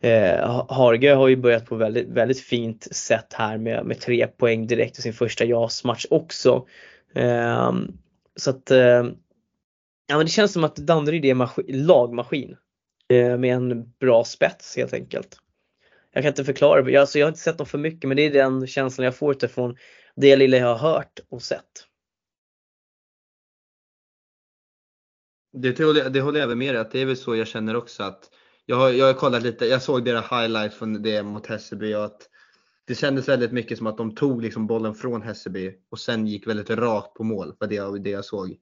Speaker 1: eh, Harge har ju börjat på väldigt, väldigt fint sätt här med, med tre poäng direkt i sin första JAS-match också. Eh, så att eh, ja, men det känns som att Danderyd är en lagmaskin eh, med en bra spets helt enkelt. Jag kan inte förklara det, alltså, jag har inte sett dem för mycket men det är den känslan jag får utifrån det lilla jag har hört och sett.
Speaker 2: Det, håller- det håller jag med dig att det är väl så jag känner också att jag har, jag har kollat lite, jag såg deras highlights från det mot Hässelby och att det kändes väldigt mycket som att de tog liksom bollen från Hässelby och sen gick väldigt rakt på mål för det, det jag såg.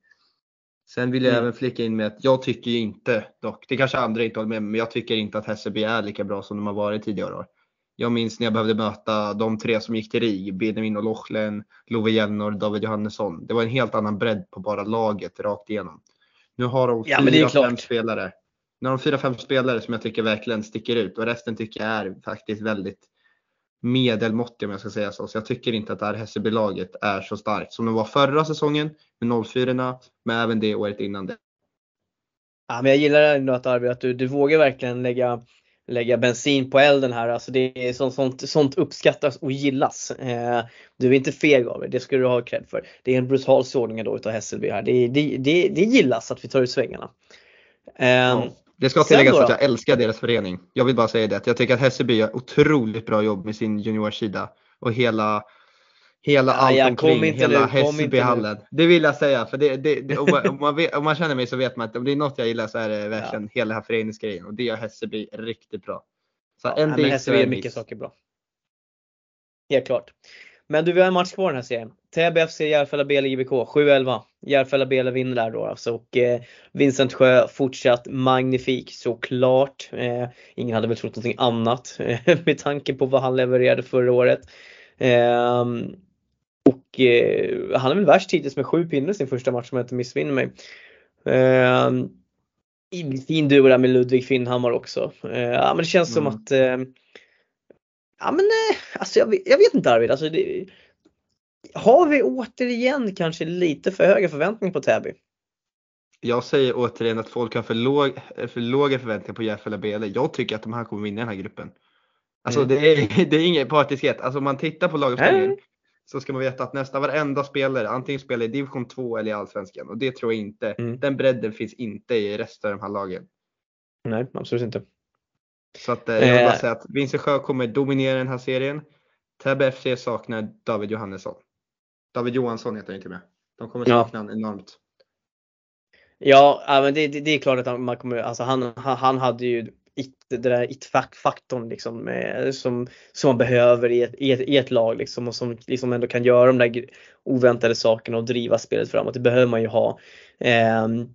Speaker 2: Sen vill jag
Speaker 1: Mm.
Speaker 2: även flika in med att jag tycker ju inte dock, det kanske andra inte håller med men jag tycker inte att Hässelby är lika bra som de har varit tidigare år. Jag minns när jag behövde möta de tre som gick till RIG, Benjamin O'Loughlin, Love Jelnor, David Johannesson. Det var en helt annan bredd på bara laget rakt igenom. Nu har de
Speaker 1: Ja,
Speaker 2: fyra, fem spelare. Nu har de fyra, fem spelare som jag tycker verkligen sticker ut och resten tycker jag är faktiskt väldigt medelmåttig om jag ska säga så. Så jag tycker inte att det här Hässelby-laget är så starkt som det var förra säsongen med 04 men även det året innan det.
Speaker 1: Ja, men jag gillar ändå att Arvid, att du, du vågar verkligen lägga, lägga bensin på elden här. Alltså det är sånt, sånt, sånt uppskattas och gillas. Eh, du är inte feg av det, det ska du ha cred för. Det är en brutal sågning då utav Hässelby här. Det, det, det, det gillas att vi tar ut svängarna. Eh,
Speaker 2: Det ska tilläggas att jag älskar deras förening. Jag vill bara säga det. Jag tycker att Hässelby gör otroligt bra jobb med sin juniorsida och hela Hela
Speaker 1: Ja,
Speaker 2: allt
Speaker 1: ja,
Speaker 2: omkring, hela. Hässelbyhallen. Det vill jag säga. För det, det, det, om, man, om, man vet, om man känner mig så vet man att om det är något jag gillar så är det verkligen hela den här föreningsgrejen. Och det gör Hässelby riktigt bra. Så
Speaker 1: Ja,
Speaker 2: en
Speaker 1: nej, Hässelby är
Speaker 2: en
Speaker 1: mycket saker bra. Helt klart. Men du, vi har en match kvar den här serien. Täby FC, Järfälla BL, IBK 7-11. Järfälla BL vinner där då alltså. Och eh, Vincent Sjö fortsatt magnifik såklart. Eh, ingen hade väl trott någonting annat eh, med tanke på vad han levererade förra året. Ehm, och eh, han är väl värst hittills med sju pinnar sin första match om jag inte missminner mig. Ehm, fin duo där med Ludvig Finnhammar också. Eh, ja, men det känns som
Speaker 2: Mm.
Speaker 1: att eh, Ja men eh, alltså jag, vet- jag vet inte Arvid. Alltså, det, har vi återigen kanske lite för höga förväntningar på Täby?
Speaker 2: Jag säger återigen att folk har för, låg, för låga förväntningar på Järfälla BL. Jag tycker att de här kommer vinna den här gruppen. Alltså
Speaker 1: Mm.
Speaker 2: det, är, det är ingen partiskhet. Alltså om man tittar på laguppställningen
Speaker 1: Nej.
Speaker 2: så ska man veta att nästan varenda spelare antingen spelar i division 2 eller i allsvenskan. Och det tror jag inte.
Speaker 1: Mm.
Speaker 2: Den bredden finns inte i resten av de här lagen.
Speaker 1: Nej absolut inte.
Speaker 2: Så att, eh, jag vill bara
Speaker 1: Eh.
Speaker 2: säga att Vincent Sjö kommer dominera den här serien. Täby FC saknar David Johannesson. David Johansson heter han inte med. De kommer
Speaker 1: Ja.
Speaker 2: sakna honom enormt.
Speaker 1: Ja, ja men det, det, det är klart att man kommer, alltså han, han, han hade ju it, det där it-faktorn liksom, eh, som, som man behöver i ett, i, ett, i ett lag liksom, och som liksom ändå kan göra de där oväntade sakerna och driva spelet framåt. Det behöver man ju ha. Ehm,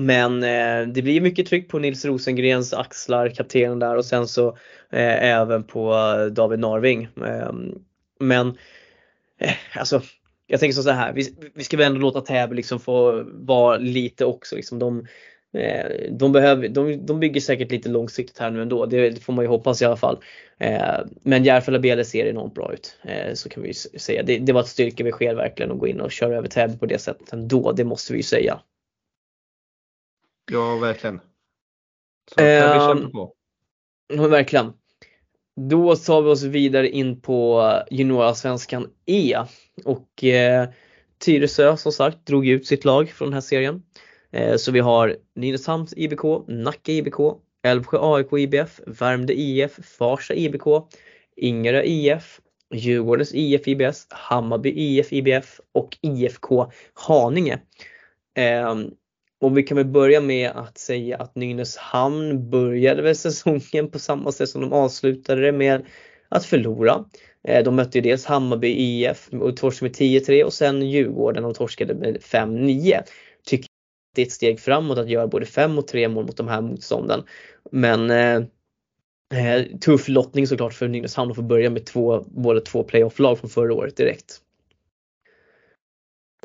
Speaker 1: men eh, det blir mycket tryck på Nils Rosengrens axlar, kaptenen där och sen så eh, även på eh, David Narving. Ehm, men eh, alltså jag tänker så här, vi, vi ska väl ändå låta Täby liksom få vara lite också. Liksom de, eh, de, behöver, de, de bygger säkert lite långsiktigt här nu ändå, det, får man ju hoppas i alla fall. Eh, men Järfälla BL ser enormt bra ut, eh, så kan vi ju säga. Det, det var ett styrkebesked verkligen att gå in och köra över Täby på det sättet ändå, det måste vi ju säga.
Speaker 2: Ja, verkligen. Så eh, vi kämpar på.
Speaker 1: Ja, verkligen. Då tar vi oss vidare in på eh, juniorsvenskan E och eh, Tyresö som sagt drog ut sitt lag från den här serien. Eh, så vi har Nynäshamns IBK, Nacka IBK, Älvsjö AIK IBF, Värmdö IF, Farsta IBK, Ingerö IF, Djurgårdens IF IBS, Hammarby IF IBF och IFK Haninge. Eh, och vi kan väl börja med att säga att Nynäshamn började väl säsongen på samma sätt som de avslutade det med att förlora. Eh, de mötte ju dels Hammarby IF och torskade med 10-3 och sen Djurgården och torskade med 5-9. Tycker det är ett steg framåt att göra både 5 och 3 mål mot de här motstånden. Men eh, eh, tuff lottning såklart för Nynäshamn att få börja med två, båda två playoff-lag från förra året direkt.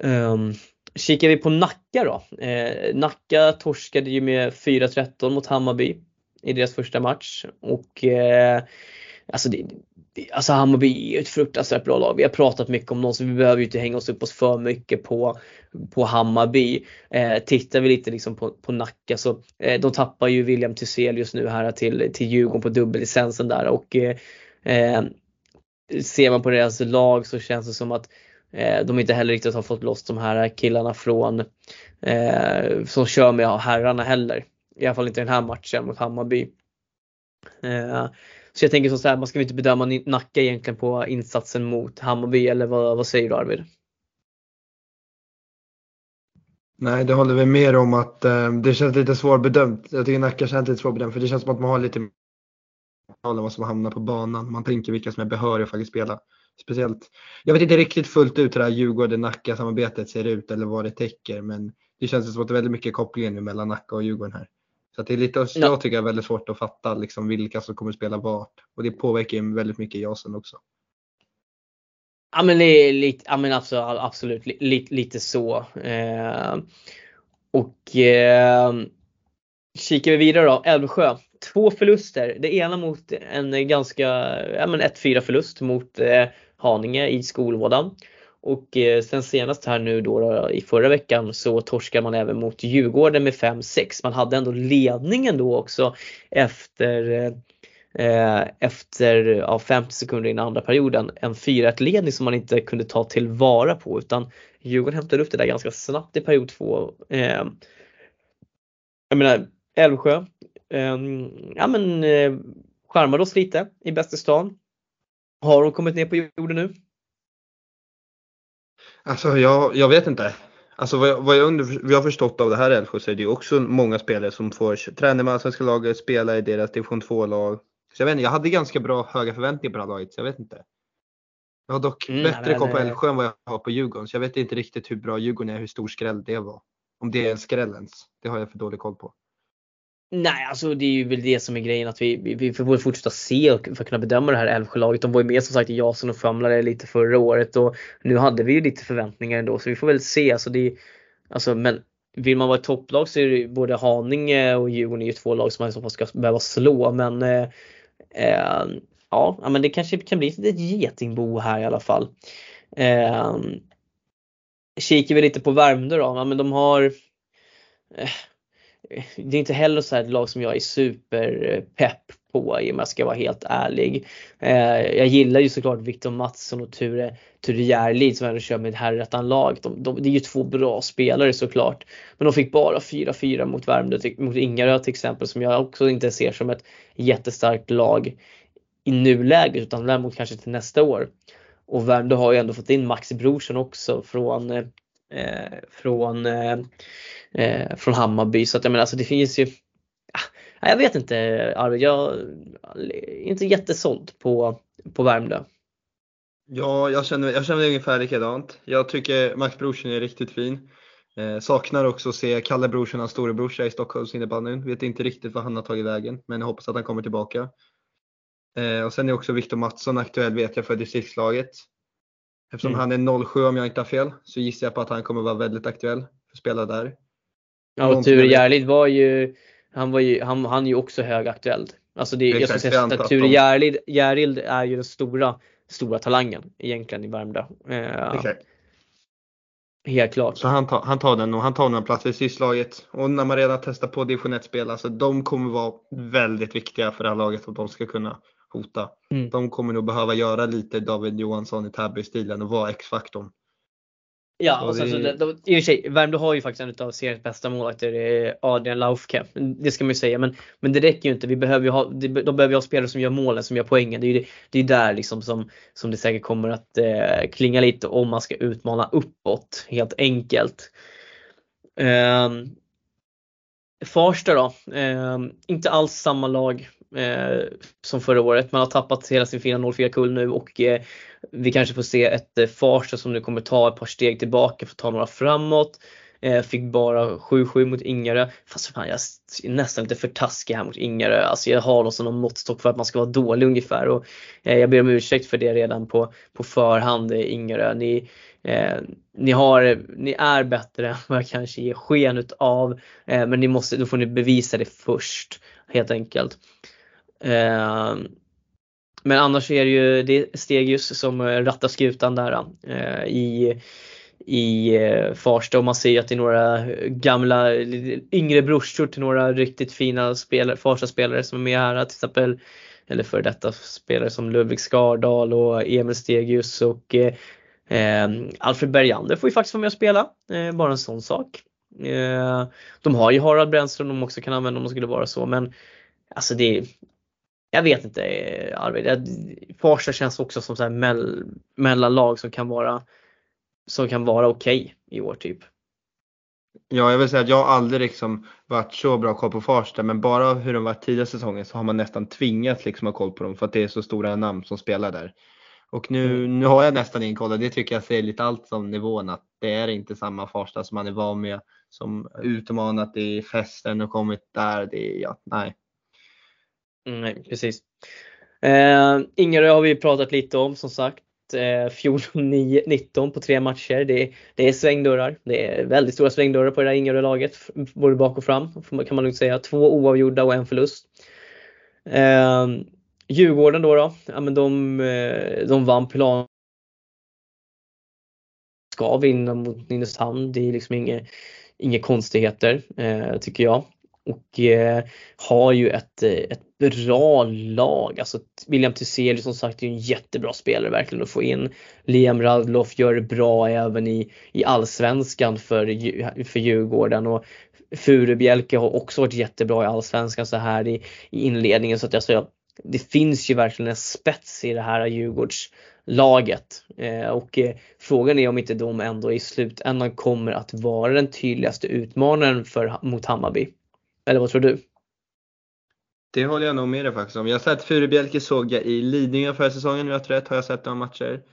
Speaker 1: Um, kikar vi på Nacka då. Eh, Nacka torskade ju med 4-13 mot Hammarby i deras första match. Och eh, alltså, det, det, alltså Hammarby är ett fruktansvärt bra lag. Vi har pratat mycket om dem så vi behöver ju inte hänga oss upp oss för mycket på, på Hammarby. Eh, tittar vi lite liksom på, på Nacka så eh, de tappar ju William Thyselius nu här till, till Djurgården på dubbellicensen där och eh, eh, ser man på deras lag så känns det som att Eh, de inte heller riktigt har fått loss de här killarna från eh, som kör med herrarna heller. I alla fall inte den här matchen mot Hammarby. Eh, så jag tänker så här, man ska väl inte bedöma Nacka egentligen på insatsen mot Hammarby eller vad, vad säger du Arvid?
Speaker 2: Nej, det håller vi mer om att eh, det känns lite svårbedömt. Jag tycker Nacka känns lite svårbedömt för det känns som att man har lite om vad som hamnar på banan. Man tänker vilka som är behöriga att faktiskt spela. Speciellt, jag vet inte riktigt fullt ut hur det här Djurgården-Nacka-samarbetet ser ut eller vad det täcker men det känns som att det är väldigt mycket koppling mellan Nacka och Djurgården här. Så det är lite, ja. jag tycker det är väldigt svårt att fatta liksom vilka som kommer spela vart. Och det påverkar ju väldigt mycket Jasen också.
Speaker 1: Ja men det är lite, ja men absolut, absolut lite, lite så. Eh, och eh, kikar vi vidare då, Älvsjö. Två förluster. Det ena mot en ganska, ja men 1-4 förlust mot eh, Haninge i skolvådan. Och eh, sen senast här nu då, då, i förra veckan så torskar man även mot Djurgården med 5-6. Man hade ändå ledningen då också efter eh, efter ja, 50 sekunder innan andra perioden. En 4-1 ledning som man inte kunde ta tillvara på utan Djurgården hämtade upp det där ganska snabbt i period 2. Eh, jag menar Älvsjö, eh, ja men eh, charmade oss lite i bästa stan. Har de kommit ner på jorden nu?
Speaker 2: Alltså jag, jag vet inte. Alltså vad jag, vad jag, under, vad jag har förstått av det här Älvsjö så är det också många spelare som får träna med allsvenska laget, spela i deras division 2-lag. Så jag vet inte, jag hade ganska bra höga förväntningar på det här laget så jag vet inte. Jag har dock mm, bättre koll på Älvsjö än vad jag har på Djurgården så jag vet inte riktigt hur bra Djurgården är, hur stor skräll det var. Om det är en skräll ens. Det har jag för dålig koll på.
Speaker 1: Nej, alltså det är ju väl det som är grejen att vi, vi, vi får fortsätta se för att kunna bedöma det här Älvsjölaget. De var ju med som sagt i Jason och famlade lite förra året och nu hade vi ju lite förväntningar ändå så vi får väl se. Alltså det, alltså, men vill man vara ett topplag så är det både Haninge och Djurgården är ju två lag som man i så fall ska behöva slå men eh, eh, ja, men det kanske kan bli ett getingbo här i alla fall. Eh, kikar vi lite på Värmdö då, ja, men de har eh, det är inte heller så ett lag som jag är superpepp på om jag ska vara helt ärlig. Eh, jag gillar ju såklart Viktor Mattsson och Ture, Ture Järlid som ändå kör med ett herrettan-lag. De, de, det är ju två bra spelare såklart. Men de fick bara 4-4 mot Värmdö, mot Ingarö till exempel som jag också inte ser som ett jättestarkt lag i nuläget utan däremot kanske till nästa år. Och Värmdö har ju ändå fått in Max Brorsson också från eh, eh, från eh, eh, från Hammarby. Så att jag menar alltså det finns ju ah, jag vet inte Arvid, jag är inte jättesåld på, på Värmdö.
Speaker 2: Ja, jag känner, jag känner ungefär likadant. Jag tycker Max Brorsson är riktigt fin. Eh, saknar också att se Kalle Brorsson, hans storebrorsa i Stockholms innebandyn. Vet inte riktigt vad han har tagit vägen, men jag hoppas att han kommer tillbaka. Eh, och sen är också Viktor Mattsson aktuell vet jag för distriktslaget. Eftersom mm. han är 07 om jag inte har fel så gissar jag på att han kommer vara väldigt aktuell för att spela där.
Speaker 1: Ja och Ture Järlid var ju, han var ju, han, han är ju också högaktuell. Alltså det, jag skulle säga att Ture Järlid, Järlid är ju den stora, stora talangen egentligen i Värmdö. Eh, Helt klart.
Speaker 2: Så han tar, han tar den och han tar några platser i syslaget. Och när man redan testar på division 1-spel, alltså de kommer vara väldigt viktiga för det här laget att de ska kunna hota. Mm. De kommer nog behöva göra lite David Johansson i Täby-stilen och vara X-faktorn.
Speaker 1: Ja, och sen så, det, de, i och för sig, Värmdö har ju faktiskt en av seriens bästa målvakter, Adrian Laufke. Det ska man ju säga, men, men det räcker ju inte. Vi behöver ha, de behöver ju ha spelare som gör målen, som gör poängen. Det är ju det, är där liksom som, som det säkert kommer att eh, klinga lite om man ska utmana uppåt, helt enkelt. Eh, Farsta då, eh, inte alls samma lag eh, som förra året. Man har tappat hela sin fina 04 kull nu och eh, vi kanske får se ett eh, Farsta som nu kommer ta ett par steg tillbaka för att ta några framåt. Eh, fick bara 7-7 mot Ingarö. Fast fan, jag är nästan lite för taskig här mot Ingarö. Alltså jag har någon sån måttstock för att man ska vara dålig ungefär. Och, eh, jag ber om ursäkt för det redan på, på förhand eh, Ingarö. Ni, eh, ni, har, ni är bättre än vad jag kanske ger sken av. Eh, men ni måste, då får ni bevisa det först helt enkelt. Ehm, men annars är det ju det Stegius som eh, rattar skutan där eh, i, i eh, Farsta och man ser att det är några eh, gamla eh, yngre brorsor till några riktigt fina spelare, Farsta-spelare som är med här. Till exempel eller för detta spelare som Ludvig Skardal och Emil Stegius och eh, ehm, Alfred Bergander får ju faktiskt vara med och spela. Eh, bara en sån sak. Eh, de har ju Harald Brännström de också kan använda om det skulle vara så men alltså det, jag vet inte Arvid. Farsta känns också som så mell, mellanlag som kan vara som kan vara okej okay i år typ.
Speaker 2: Ja, jag vill säga att jag har aldrig liksom varit så bra koll på Farsta, men bara hur de varit tidigare säsongen så har man nästan tvingats liksom ha koll på dem för att det är så stora namn som spelar där. Och nu, mm. nu har jag nästan ingen koll och det tycker jag säger lite allt om nivån att det är inte samma Farsta som man är van med som utmanat i festen och kommit där. Det är, ja, nej.
Speaker 1: Mm, nej, precis. Eh, Ingerö har vi pratat lite om som sagt. Eh, 14-19 på tre matcher. Det, det är svängdörrar. Det är väldigt stora svängdörrar på det där Ingerö-laget. Både bak och fram kan man lugnt säga. Två oavgjorda och en förlust. Eh, Djurgården då, då ja, men de, eh, de vann plan ska vinna mot Nynäshamn. Det är liksom inga, inga konstigheter eh, tycker jag. Och eh, har ju ett, eh, ett bra lag. Alltså William Thyselius som sagt är en jättebra spelare verkligen att få in. Liam Radloff gör det bra även i, i allsvenskan för, för Djurgården. Och Furubjelke har också varit jättebra i allsvenskan så här i, i inledningen. Så att alltså, det finns ju verkligen en spets i det här Djurgårdslaget. Eh, och eh, frågan är om inte de ändå i slutändan kommer att vara den tydligaste utmanaren för, mot Hammarby. Eller vad tror du?
Speaker 2: Det håller jag nog med dig faktiskt om. Jag har sett Furubjelke såg jag i Lidingö förra säsongen, jag rätt har jag sett några matcher.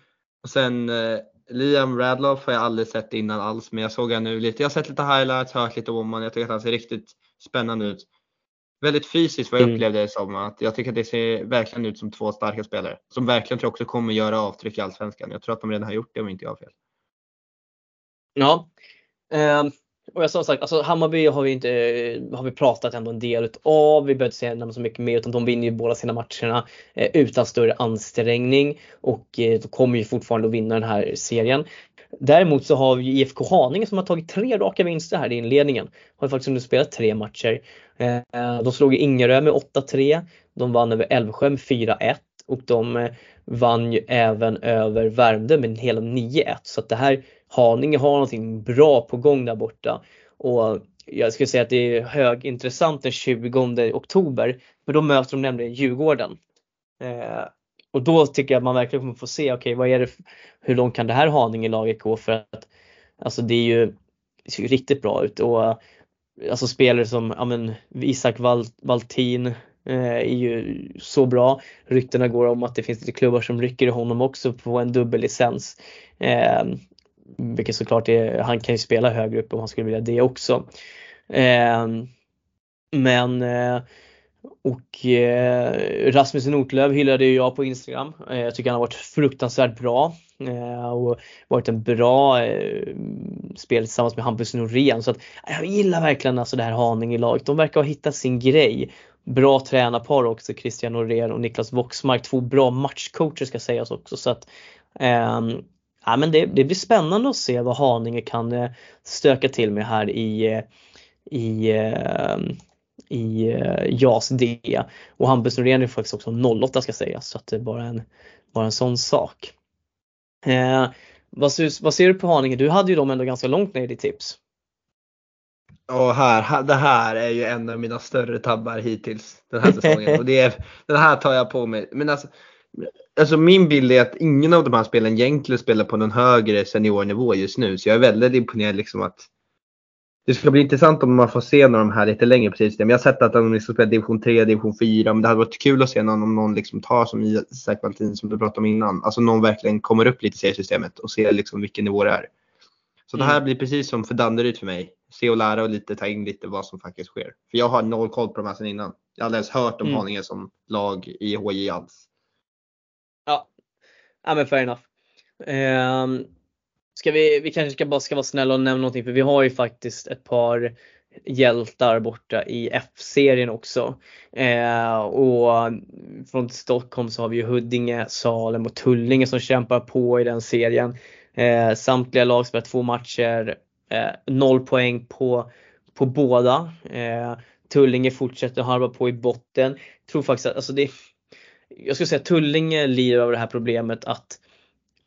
Speaker 2: Och sen eh, Liam Radloff har jag aldrig sett innan alls, men jag såg han nu lite. Jag har sett lite highlights, hört lite om honom. Jag tycker att han ser riktigt spännande ut. Väldigt fysiskt vad jag mm. upplevde det som. Att jag tycker att det ser verkligen ut som två starka spelare. Som verkligen tror jag också kommer göra avtryck i Allsvenskan. Jag tror att de redan har gjort det om inte jag har fel.
Speaker 1: Ja. Eh, och jag som sagt, alltså Hammarby har vi inte eh, har vi pratat ändå en del av. Vi behöver inte säga så mycket mer utan de vinner ju båda sina matcherna eh, utan större ansträngning och eh, de kommer ju fortfarande att vinna den här serien. Däremot så har vi IFK Haninge som har tagit tre raka vinster här i inledningen. Har faktiskt nu spelat tre matcher. Eh, de slog Ingerö med 8-3. De vann över Älvsjö med 4-1 och de eh, vann ju även över Värmdö med hela 9-1. Så att det här Haninge har någonting bra på gång där borta. Och jag skulle säga att det är högintressant den 20 oktober. För då möter de nämligen Djurgården. Eh, och då tycker jag att man verkligen kommer få se, okej okay, vad är det, hur långt kan det här Haninge-laget gå? För att alltså det är ju, det ser ju riktigt bra ut. Och alltså spelare som ja, men, Isak Valtin eh, är ju så bra. Ryktena går om att det finns lite klubbar som rycker i honom också på en dubbellicens. Eh, vilket såklart är, han kan ju spela högre upp om han skulle vilja det också. Eh, men eh, och eh, Rasmus Notlöv hyllade ju jag på Instagram. Eh, jag tycker han har varit fruktansvärt bra eh, och varit en bra eh, spel tillsammans med Hampus Norén. Så att, eh, jag gillar verkligen alltså det här Haninge-laget. De verkar ha hittat sin grej. Bra tränarpar också, Christian Norén och Niklas Voxmark. Två bra matchcoacher ska sägas också. Så att, ehm, ja, men det, det, blir spännande att se vad Haninge kan eh, stöka till med här i, eh, i ehm, i eh, JAS D. Och Hampus Norén är faktiskt också 08 ska sägas så att det är bara en, bara en sån sak. Eh, vad, ser, vad ser du på Haninge? Du hade ju dem ändå ganska långt ner i ditt tips.
Speaker 2: Ja, här, det här är ju en av mina större tabbar hittills den här säsongen. och det är, den här tar jag på mig. Men alltså, alltså min bild är att ingen av de här spelen egentligen spelar på någon högre seniornivå just nu. Så jag är väldigt imponerad liksom att det ska bli intressant om man får se några av de här lite längre precis. Men jag har sett att de liksom spelar division 3, division 4. Men det hade varit kul att se någon, om någon liksom tar som Isak Valtin som du pratade om innan. Alltså någon verkligen kommer upp lite i seriesystemet och ser liksom vilken nivå det är. Så mm. det här blir precis som för Danderyd för mig. Se och lära och lite ta in lite vad som faktiskt sker. För jag har noll koll på de här sedan innan. Jag har aldrig ens hört om mm. Haninge som lag i HJ alls.
Speaker 1: Ja, men fair enough. Um Ska vi, vi kanske ska bara ska vara snälla och nämna någonting för vi har ju faktiskt ett par hjältar borta i F-serien också. Eh, och från Stockholm så har vi ju Huddinge, Salem och Tullinge som kämpar på i den serien. Eh, samtliga lag spelar två matcher, eh, noll poäng på, på båda. Eh, Tullinge fortsätter harva på i botten. Jag tror faktiskt att, alltså det, jag skulle säga att Tullinge lider av det här problemet att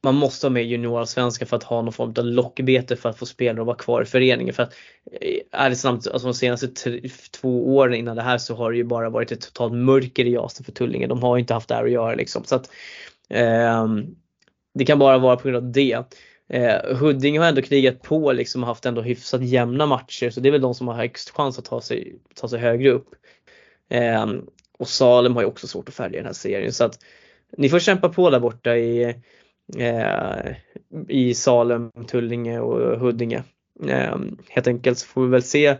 Speaker 1: man måste ha med juniorallsvenskan för att ha någon form av lockbete för att få spelare att vara kvar i föreningen. För att eh, ärligt talat, alltså de senaste två åren innan det här så har det ju bara varit ett totalt mörker i Jasen för Tullinge. De har ju inte haft det här att göra liksom. Så att, eh, det kan bara vara på grund av det. Eh, Huddinge har ändå krigat på liksom och haft ändå hyfsat jämna matcher så det är väl de som har högst chans att ta sig, ta sig högre upp. Eh, och Salem har ju också svårt att följa den här serien så att ni får kämpa på där borta i, eh, i Salem, Tullinge och Huddinge. Eh, helt enkelt så får vi väl se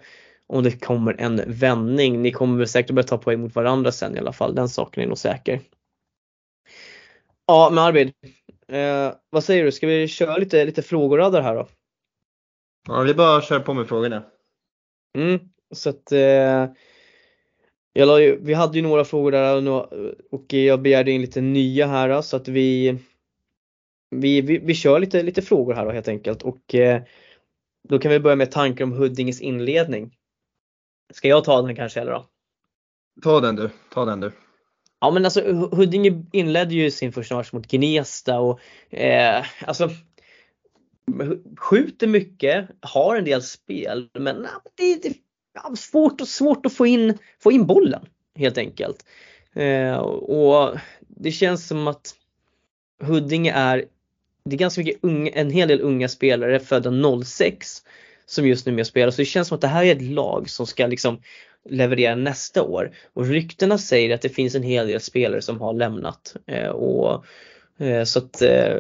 Speaker 1: om det kommer en vändning. Ni kommer väl säkert börja ta poäng mot varandra sen i alla fall, den saken är nog säker. Ja men Arvid, eh, vad säger du, ska vi köra lite, lite frågoraddar här då?
Speaker 2: Ja, vi bara kör på med frågorna.
Speaker 1: Mm, så att eh, jag vi hade ju några frågor där och jag begärde in lite nya här så att vi vi, vi, vi kör lite, lite frågor här då helt enkelt och eh, då kan vi börja med tankar om Huddinges inledning. Ska jag ta den kanske eller då?
Speaker 2: Ta den du, ta den du.
Speaker 1: Ja men alltså Huddinge inledde ju sin första match mot Gnesta och eh, alltså skjuter mycket, har en del spel men det, det ja, svårt, och, svårt att få in, få in bollen helt enkelt. Eh, och det känns som att Huddinge är, det är ganska mycket unga, en hel del unga spelare födda 06 som just nu är med och spelar. Så det känns som att det här är ett lag som ska liksom leverera nästa år. Och ryktena säger att det finns en hel del spelare som har lämnat. Eh, och, eh, så att eh,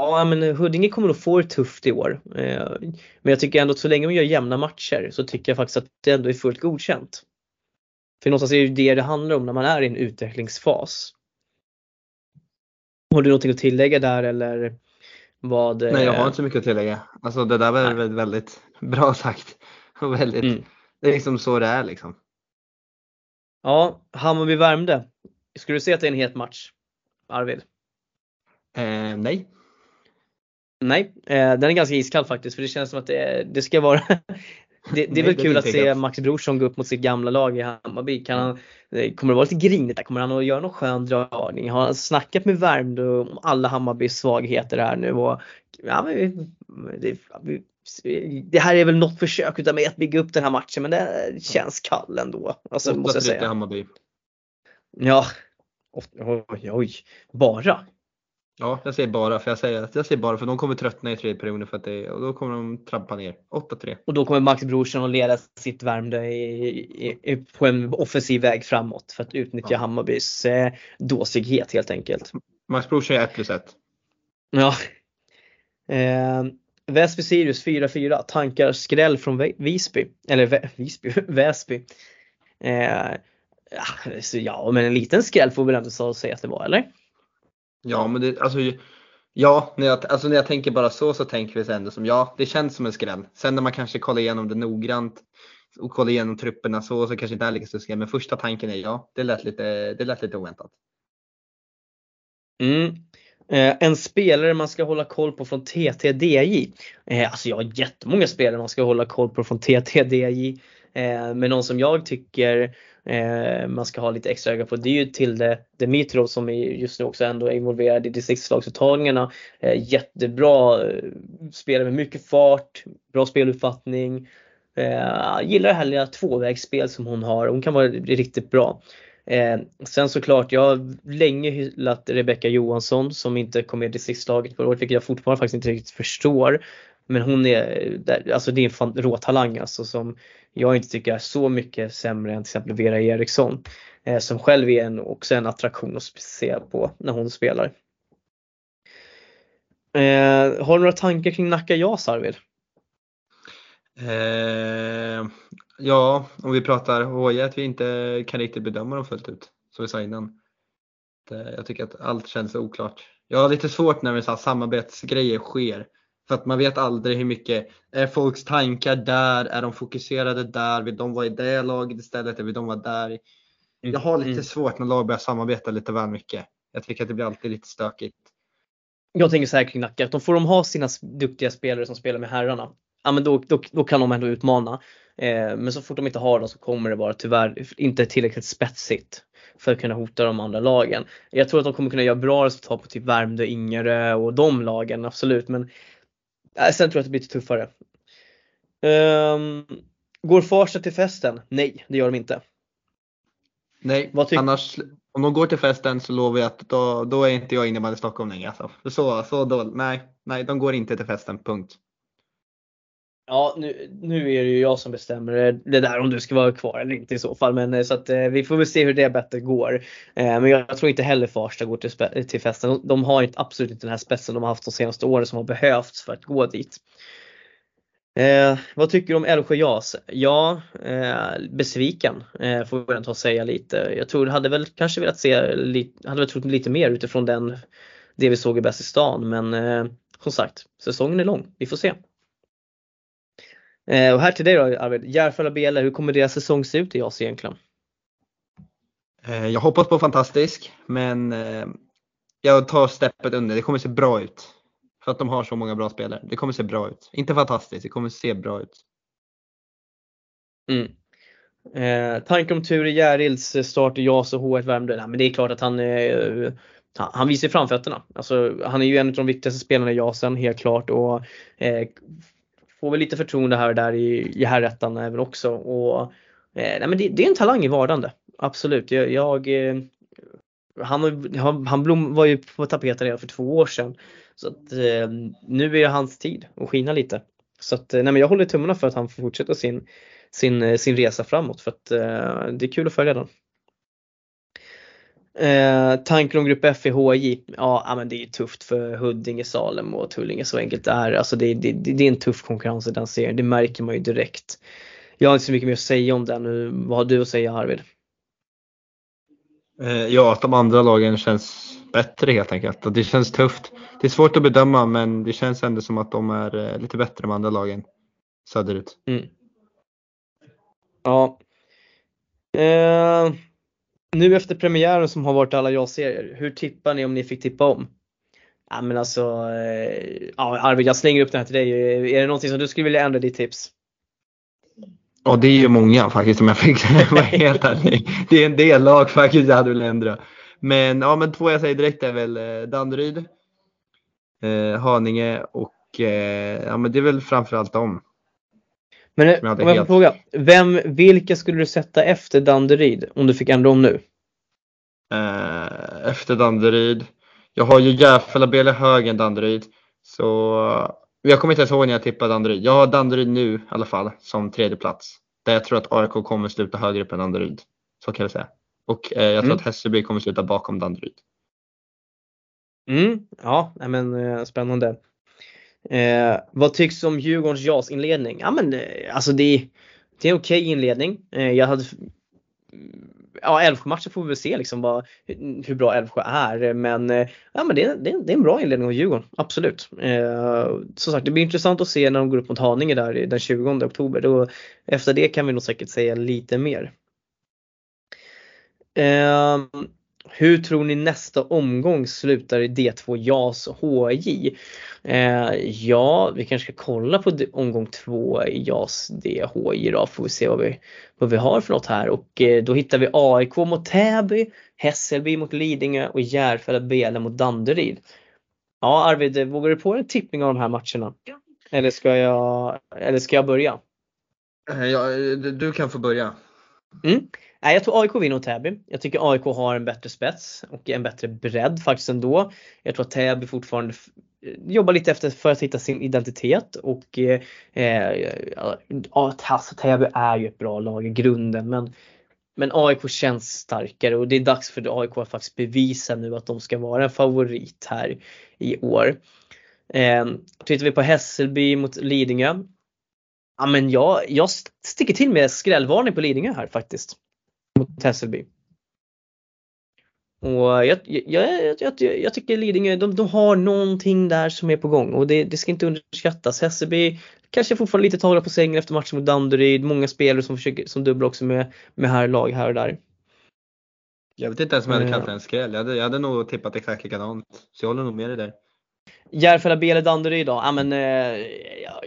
Speaker 1: Ja men Huddinge kommer att få det tufft i år. Eh, men jag tycker ändå att så länge de gör jämna matcher så tycker jag faktiskt att det ändå är fullt godkänt. För någonstans är det det det handlar om när man är i en utvecklingsfas. Har du någonting att tillägga där eller? Vad,
Speaker 2: Nej jag har inte så mycket att tillägga. Alltså det där var väldigt, väldigt bra sagt. Väldigt, mm. Det är liksom så det är liksom.
Speaker 1: Ja, Hammarby-Värmdö. Skulle du säga att det är en het match? Arvid?
Speaker 2: Eh, nej.
Speaker 1: Nej, eh, den är ganska iskall faktiskt för det känns som att det, det ska vara Det, det är väl kul att se Max Brorsson gå upp mot sitt gamla lag i Hammarby. Kan han, kommer det vara lite grinigt där? Kommer han att göra någon skön dragning? Har han snackat med Värmdö om alla Hammarbys svagheter här nu? Och, ja, det, det, här är väl något försök utav mig att bygga upp den här matchen men det känns kall ändå. Alltså, måste jag säga.
Speaker 2: Hammarby.
Speaker 1: Ja, oj, oj, bara.
Speaker 2: Ja, jag säger bara för jag säger jag säger bara för de kommer tröttna i tredje perioden för att det, och då kommer de trampa ner. 8-3.
Speaker 1: Och då kommer Max Brorsson att leda sitt Värmdö på en offensiv väg framåt för att utnyttja ja. Hammarbys eh, dåsighet helt enkelt.
Speaker 2: Max Brorsson är 1 plus 1.
Speaker 1: Ja. Eh, Väsby Sirius 4-4. Tankar skräll från Visby. Eller Visby, Väsby. Eh, ja, men en liten skräll får vi väl ändå säga att det var, eller?
Speaker 2: Ja, men det, alltså, ja, när jag, alltså när jag tänker bara så så tänker vi ändå som ja, det känns som en skräll. Sen när man kanske kollar igenom det noggrant och kollar igenom trupperna så, så kanske inte är lika stor skräll. Men första tanken är ja, det lät lite, det lät lite oväntat.
Speaker 1: Mm. Eh, en spelare man ska hålla koll på från TTDJ. Eh, alltså jag har jättemånga spelare man ska hålla koll på från TTDJ. Eh, men någon som jag tycker eh, man ska ha lite extra öga på det är ju Tilde Dimitrov som är just nu också ändå är involverad i distriktslagsuttagningarna. Eh, jättebra spelare med mycket fart, bra speluppfattning. Gillar det här lilla tvåvägsspel som hon har. Hon kan vara riktigt bra. Eh, sen såklart, jag har länge hyllat Rebecka Johansson som inte kom med i distriktslaget förra året, vilket jag fortfarande faktiskt inte riktigt förstår. Men hon är, alltså det är en råtalang alltså som jag inte tycker är så mycket sämre än till exempel Vera Eriksson. Eh, som själv är en, också en attraktion att se på när hon spelar. Eh, har du några tankar kring Nacka Jas Arvid?
Speaker 2: Eh, ja, om vi pratar HJ att vi inte kan riktigt bedöma dem fullt ut. Som vi sa innan. Jag tycker att allt känns oklart. Jag har lite svårt när så samarbetsgrejer sker. För att man vet aldrig hur mycket, är folks tankar där? Är de fokuserade där? Vill de vara i det laget istället? Eller vill de vara där? Mm, Jag har lite mm. svårt när lag börjar samarbeta lite väl mycket. Jag tycker att det blir alltid lite stökigt.
Speaker 1: Jag tänker så här kring Nacka, att de får de ha sina duktiga spelare som spelar med herrarna, ja men då, då, då kan de ändå utmana. Eh, men så fort de inte har dem så kommer det vara tyvärr inte tillräckligt spetsigt för att kunna hota de andra lagen. Jag tror att de kommer kunna göra bra resultat på typ Värmdö, Ingerö och de lagen, absolut. Men Sen tror jag att det blir lite tuffare. Um, går Farsta till festen? Nej, det gör de inte.
Speaker 2: Nej, annars, Om de går till festen så lovar jag att då, då är inte jag innebandy Stockholm längre. Alltså. Så, så då, nej, nej, de går inte till festen, punkt.
Speaker 1: Ja, nu, nu är det ju jag som bestämmer det där om du ska vara kvar eller inte i så fall. Men eh, så att eh, vi får väl se hur det bättre går. Eh, men jag tror inte heller Farsta går till, till festen. De har inte, absolut inte den här spetsen de har haft de senaste åren som har behövts för att gå dit. Eh, vad tycker du om Älvsjö JAS? Ja, eh, besviken eh, får jag ta och säga lite. Jag tror, hade väl kanske velat se, hade väl trott lite mer utifrån den, det vi såg i Bäst i stan. Men eh, som sagt, säsongen är lång. Vi får se. Eh, och här till dig då Arvid, Järfälla BL, hur kommer deras säsong se ut i JAS egentligen?
Speaker 2: Eh, jag hoppas på fantastisk, men eh, jag tar steppet under. Det kommer se bra ut. För att de har så många bra spelare. Det kommer se bra ut. Inte fantastiskt, det kommer se bra ut.
Speaker 1: Mm. Eh, tankar om Ture Järilds start i JAS och H1 Värmdö? Nej, men det är klart att han, eh, han visar framfötterna. Alltså, han är ju en av de viktigaste spelarna i JASen helt klart och eh, får väl lite förtroende här och där i, i herrettan även också. Och, eh, nej, men det, det, är en talang i vardande. Absolut. Jag, jag eh, han, han, han blom, var ju på tapeten redan för två år sedan. Så att, eh, nu är det hans tid att skina lite. Så att, eh, nej men jag håller tummarna för att han får fortsätta sin, sin, eh, sin resa framåt för att eh, det är kul att följa den. Eh, tanken om Grupp F i HJ, ja men det är tufft för Huddinge, Salem och Tullinge så enkelt det är. Alltså det, det, det är en tuff konkurrens i den serien, det märker man ju direkt. Jag har inte så mycket mer att säga om den, vad har du att säga Arvid?
Speaker 2: Eh, ja, att de andra lagen känns bättre helt enkelt. Det känns tufft. Det är svårt att bedöma men det känns ändå som att de är eh, lite bättre än andra lagen söderut.
Speaker 1: Mm. Ja. Eh, nu efter premiären som har varit alla jag-serier, hur tippar ni om ni fick tippa om? Ja men alltså, eh, ja Arvid jag slänger upp den här till dig. Är det någonting som du skulle vilja ändra ditt tips?
Speaker 2: Ja det är ju många faktiskt om jag fick vara helt ärlig. Det är en del lag faktiskt jag hade velat ändra. Men ja men två jag säger direkt är väl eh, Danderyd, eh, Haninge och eh, ja men det är väl framförallt dem.
Speaker 1: Men om jag får helt... fråga, vem, vilka skulle du sätta efter Danderyd om du fick ändra om nu?
Speaker 2: Eh, efter Danderyd. Jag har ju Järfälla Bele högre än Danderyd. Så jag kommer inte ens ihåg när jag tippade Danderyd. Jag har Danderyd nu i alla fall som tredje plats. Där jag tror att AIK kommer sluta högre upp än Danderyd. Så kan jag säga. Och eh, jag tror mm. att Hässelby kommer sluta bakom Danderyd.
Speaker 1: Mm, ja, men eh, spännande. Eh, vad tycks om Djurgårdens JAS inledning? Ja men eh, alltså det, det är en okej okay inledning. Eh, jag hade Ja, Älvsjö-matchen får vi väl se liksom vad, hur bra Älvsjö är. Men, eh, ja, men det, det, det är en bra inledning av Djurgården, absolut. Eh, som sagt, det blir intressant att se när de går upp mot Haninge där den 20 oktober. Då, efter det kan vi nog säkert säga lite mer. Eh, hur tror ni nästa omgång slutar i D2 JAS HJ? Eh, ja, vi kanske ska kolla på omgång 2 i JAS DHJ då, får vi se vad vi, vad vi har för något här och eh, då hittar vi AIK mot Täby, Hässelby mot Lidingö och Järfälla Bele mot Danderyd. Ja Arvid, vågar du på en tippning av de här matcherna? Eller ska jag, eller ska jag börja?
Speaker 2: Eh, ja, du kan få börja.
Speaker 1: Mm. Nej, jag tror AIK vinner mot Täby. Jag tycker AIK har en bättre spets och en bättre bredd faktiskt ändå. Jag tror att Täby fortfarande jobbar lite efter för att hitta sin identitet och eh, eh ja, alltså, Täby är ju ett bra lag i grunden men men AIK känns starkare och det är dags för AIK att faktiskt bevisa nu att de ska vara en favorit här i år. Eh, tittar vi på Hässelby mot Lidingö. Ja men jag, jag sticker till med skrällvarning på Lidingö här faktiskt mot Hässelby. Och jag, jag, jag, jag, tycker Lidingö, de, de har någonting där som är på gång och det, det ska inte underskattas. Hässelby kanske fortfarande lite tagna på sängen efter matchen mot Danderyd. Många spelare som försöker, som dubblar också med, med här lag här och där.
Speaker 2: Jag vet inte ens om jag hade kallat det en skräll. Jag hade, jag hade nog tippat exakt likadant. Så jag håller nog med dig där.
Speaker 1: Järfälla Bele Danderyd då? Ja men eh,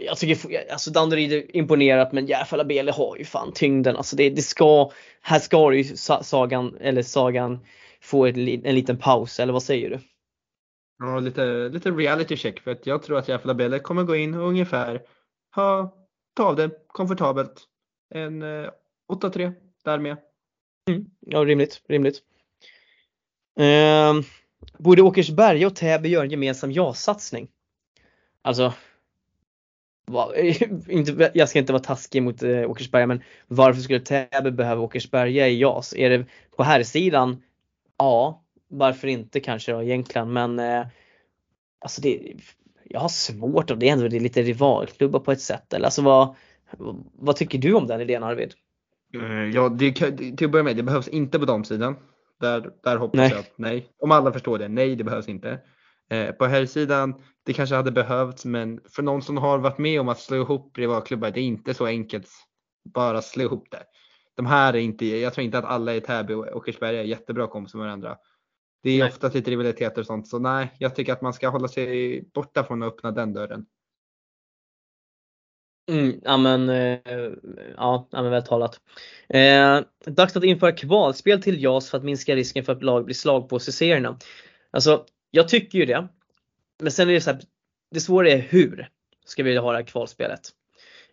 Speaker 1: jag tycker alltså Danderyd är imponerat men Järfälla Bele har ju fan tyngden. Alltså det, det ska, här ska ju sagan, eller sagan få ett, en liten paus eller vad säger du?
Speaker 2: Ja lite, lite reality check för att jag tror att Järfälla Bele kommer gå in och ungefär ha, ta av det komfortabelt. En eh, 8-3 där med.
Speaker 1: Mm, ja rimligt, rimligt. Eh, borde Åkersberga och Täby göra en gemensam ja-satsning? Alltså, va, inte, jag ska inte vara taskig mot eh, Åkersberga men varför skulle Täby behöva Åkersberga i JAS? Är det på här sidan? Ja, varför inte kanske då egentligen men eh, alltså det, jag har svårt och det är ändå det är lite rivalklubbar på ett sätt. Eller alltså vad, vad tycker du om den idén Arvid?
Speaker 2: Eh, ja, det, till att börja med, det behövs inte på damsidan. Där, där hoppas nej. jag att nej. Om alla förstår det, nej det behövs inte. Eh, på herrsidan, det kanske hade behövts men för någon som har varit med om att slå ihop rivalklubbar, det är inte så enkelt bara slå ihop det. De här är inte, jag tror inte att alla i Täby och Åkersberga är jättebra kompisar med varandra. Det är nej. ofta lite rivaliteter och sånt så nej, jag tycker att man ska hålla sig borta från att öppna den dörren.
Speaker 1: Mm, ja men, eh, ja, men väl talat. Eh, dags att införa kvalspel till JAS för att minska risken för att lag blir slagpåseserierna. serierna. Alltså, jag tycker ju det. Men sen är det så här, det svåra är hur ska vi ha det här kvalspelet?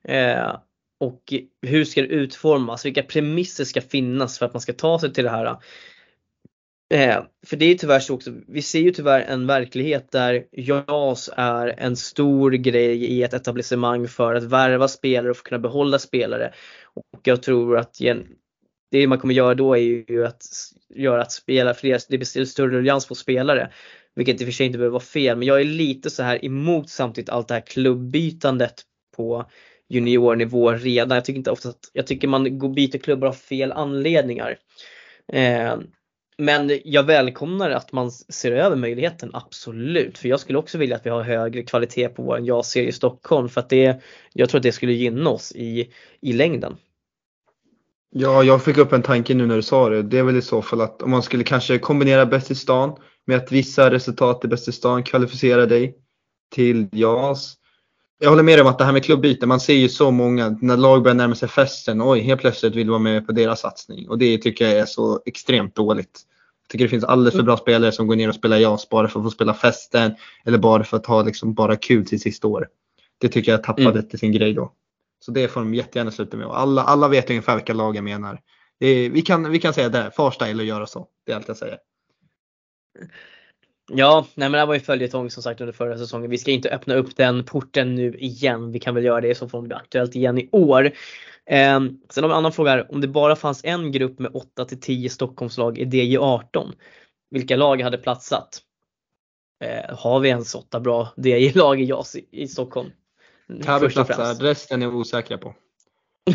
Speaker 1: Eh, och hur ska det utformas? Vilka premisser ska finnas för att man ska ta sig till det här? Eh, för det är tyvärr så också, vi ser ju tyvärr en verklighet där JAS är en stor grej i ett etablissemang för att värva spelare och få kunna behålla spelare. Och jag tror att det man kommer göra då är ju att göra att spela fler, det blir större ruljans på spelare. Vilket i och för sig inte behöver vara fel, men jag är lite så här emot samtidigt allt det här klubbytandet på juniornivå redan. Jag tycker inte ofta att, jag tycker man går byter klubbar av fel anledningar. Eh, men jag välkomnar att man ser över möjligheten, absolut. För jag skulle också vilja att vi har högre kvalitet på vår ja-serie i Stockholm för att det, jag tror att det skulle gynna oss i, i längden.
Speaker 2: Ja, jag fick upp en tanke nu när du sa det. Det är väl i så fall att om man skulle kanske kombinera bäst i stan med att vissa resultat i bäst i stan kvalificerar dig till JAS. Jag håller med om att det här med klubbyte, man ser ju så många när lag börjar närma sig festen, oj helt plötsligt vill vara med på deras satsning och det tycker jag är så extremt dåligt tycker det finns alldeles för bra spelare som går ner och spelar JAS bara för att få spela festen eller bara för att ha liksom bara kul till sista år. Det tycker jag tappade mm. till sin grej då. Så det får de jättegärna sluta med. Och alla, alla vet ungefär vilka lag jag menar. Är, vi, kan, vi kan säga det, Farsta eller göra så. Det är allt jag säger.
Speaker 1: Ja, nej men det var ju följetong som sagt under förra säsongen. Vi ska inte öppna upp den porten nu igen. Vi kan väl göra det så får det bli aktuellt igen i år. Eh, sen har vi en annan fråga här. Om det bara fanns en grupp med 8 till 10 Stockholmslag i DJ18, vilka lag hade platsat? Eh, har vi ens 8 bra DJ-lag i JAS i, i Stockholm?
Speaker 2: Täby platsar, resten är vi osäkra på.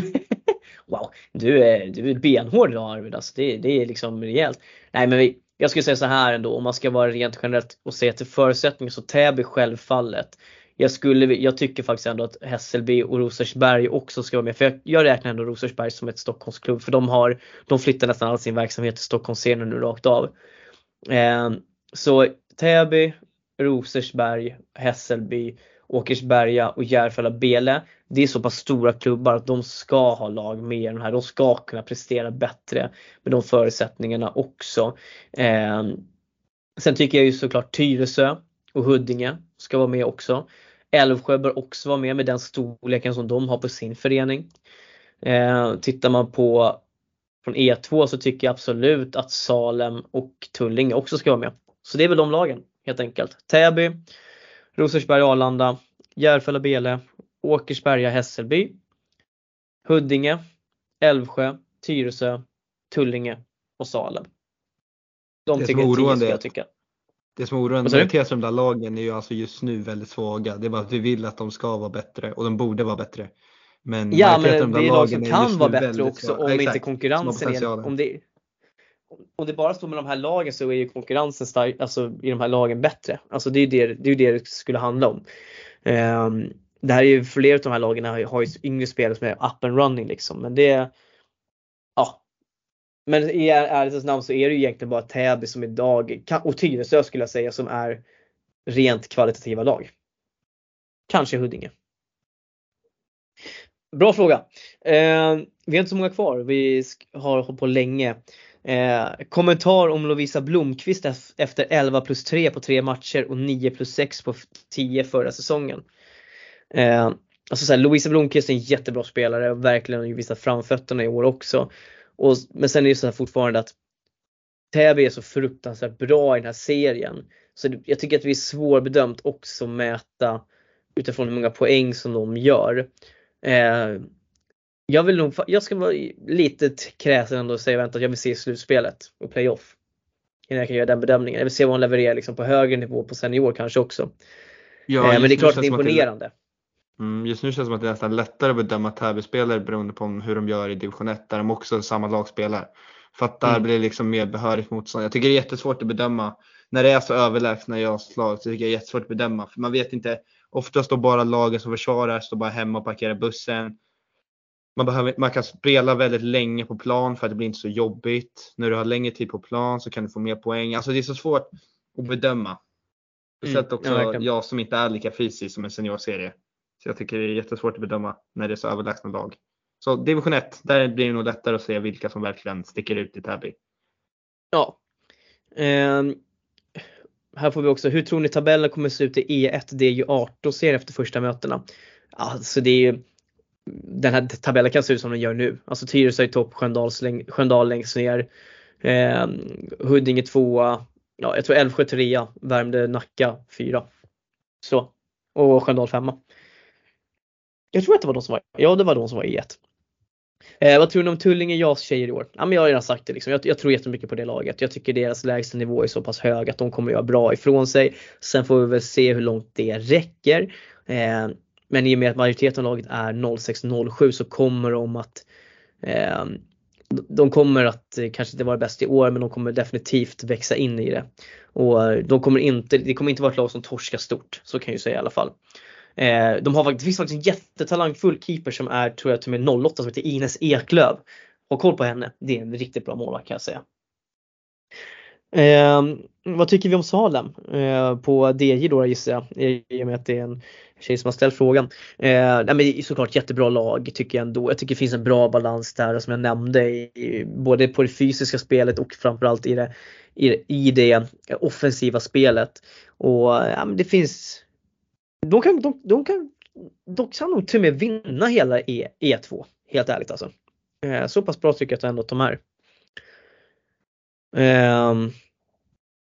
Speaker 1: wow, du är, du är benhård idag Arvid. Alltså det, det är liksom rejält. Nej men vi, jag skulle säga så här ändå, om man ska vara rent generellt och säga till förutsättningar så Täby självfallet jag, skulle, jag tycker faktiskt ändå att Hässelby och Rosersberg också ska vara med. För jag, jag räknar ändå Rosersberg som ett Stockholmsklubb för de, har, de flyttar nästan all sin verksamhet till Stockholmsscenen nu rakt av. Eh, så Täby, Rosersberg, Hässelby, Åkersberga och Järfälla-Bele. Det är så pass stora klubbar att de ska ha lag med de här. De ska kunna prestera bättre med de förutsättningarna också. Eh, sen tycker jag ju såklart Tyresö och Huddinge ska vara med också. Älvsjö bör också vara med med den storleken som de har på sin förening. Eh, tittar man på från E2 så tycker jag absolut att Salem och Tullinge också ska vara med. Så det är väl de lagen helt enkelt. Täby, Rosersberg, Arlanda, Järfälla, Bele, Åkersberga, Hässelby, Huddinge, Älvsjö, Tyresö, Tullinge och Salem. De tycker jag tio skulle jag tycka.
Speaker 2: Det som oroar majoriteten av de där lagen är ju alltså just nu väldigt svaga. Det är bara att vi vill att de ska vara bättre och de borde vara bättre.
Speaker 1: Men ja men de det är lag som kan vara bättre också om Exakt, inte konkurrensen är, om det, om det bara står med de här lagen så är ju konkurrensen stark, alltså i de här lagen bättre. Alltså det är ju det det, är det, det skulle handla om. Um, det här är ju flera av de här lagen har, har ju yngre spelare som är up and running liksom men det Ja, men i ärlighetens namn så är det ju egentligen bara Täby som idag, och Tyresö skulle jag säga, som är rent kvalitativa lag. Kanske Huddinge. Bra fråga. Eh, vi har inte så många kvar. Vi har hållit på länge. Eh, kommentar om Lovisa Blomqvist efter 11 plus 3 på tre matcher och 9 plus 6 på 10 förra säsongen. Eh, alltså så här, Lovisa Blomqvist är en jättebra spelare och verkligen visat framfötterna i år också. Och, men sen är det så här fortfarande att Täby är så fruktansvärt bra i den här serien. Så jag tycker att det är svårbedömt också att mäta utifrån hur många poäng som de gör. Eh, jag vill nog, jag ska vara lite kräsen ändå och säga att jag vill se slutspelet och playoff. Innan jag kan göra den bedömningen. Jag vill se vad hon levererar liksom på högre nivå på senior kanske också. Ja, eh, men det är klart det är imponerande.
Speaker 2: Mm, just nu känns det som att det är nästan lättare att bedöma Täby-spelare beroende på hur de gör i division 1 där de också är samma lag spelar. För att där mm. blir det liksom mer behörigt motstånd. Jag tycker det är jättesvårt att bedöma när det är så överlägsna JAS lag så tycker jag det är jättesvårt att bedöma. För man vet inte, oftast står bara lagen som försvarar, står bara hemma och parkerar bussen. Man, behöver, man kan spela väldigt länge på plan för att det blir inte så jobbigt. När du har längre tid på plan så kan du få mer poäng. Alltså det är så svårt att bedöma. Speciellt mm, också ja, jag som inte är lika fysisk som en seniorserie. Så jag tycker det är jättesvårt att bedöma när det är så överlägsna lag. Så division 1, där blir det nog lättare att se vilka som verkligen sticker ut i Täby.
Speaker 1: Ja. Um, här får vi också, hur tror ni tabellen kommer se ut i E1? Det är ju 18 ser efter första mötena. Alltså det är ju den här tabellen kan se ut som den gör nu. Alltså Tyresö i topp, Sköndal, längst ner. Eh, Huddinge tvåa. Ja, jag tror Älvsjö trea, Värmdö, Nacka fyra. Så. Och Sköndal femma. Jag tror att det var de som var, ja det var de som var i ett. Eh, vad tror ni om Tullinge JAS tjejer i år? Ja, men jag har redan sagt det. Liksom. Jag, jag tror jättemycket på det laget. Jag tycker deras lägsta nivå är så pass hög att de kommer göra bra ifrån sig. Sen får vi väl se hur långt det räcker. Eh, men i och med att majoriteten av laget är 0607 så kommer de att eh, de kommer att eh, kanske inte vara bäst i år men de kommer definitivt växa in i det. Och eh, de kommer inte, det kommer inte vara ett lag som torskar stort, så kan jag ju säga i alla fall. Eh, de har, det finns faktiskt en jättetalangfull keeper som är, tror jag, till och med 08 som heter Ines Eklöv. Ha koll på henne, det är en riktigt bra målvakt kan jag säga. Eh, vad tycker vi om Salem eh, på DJ då gissar jag i och med att det är en tjej som har ställt frågan. Eh, nej, men såklart jättebra lag tycker jag ändå. Jag tycker det finns en bra balans där som jag nämnde i, både på det fysiska spelet och framförallt i det, i, i det offensiva spelet. Och ja, men det finns de kan, de, de kan, de kan nog till och med vinna hela e, E2. Helt ärligt alltså. Eh, så pass bra tycker jag att ändå att de är. Eh,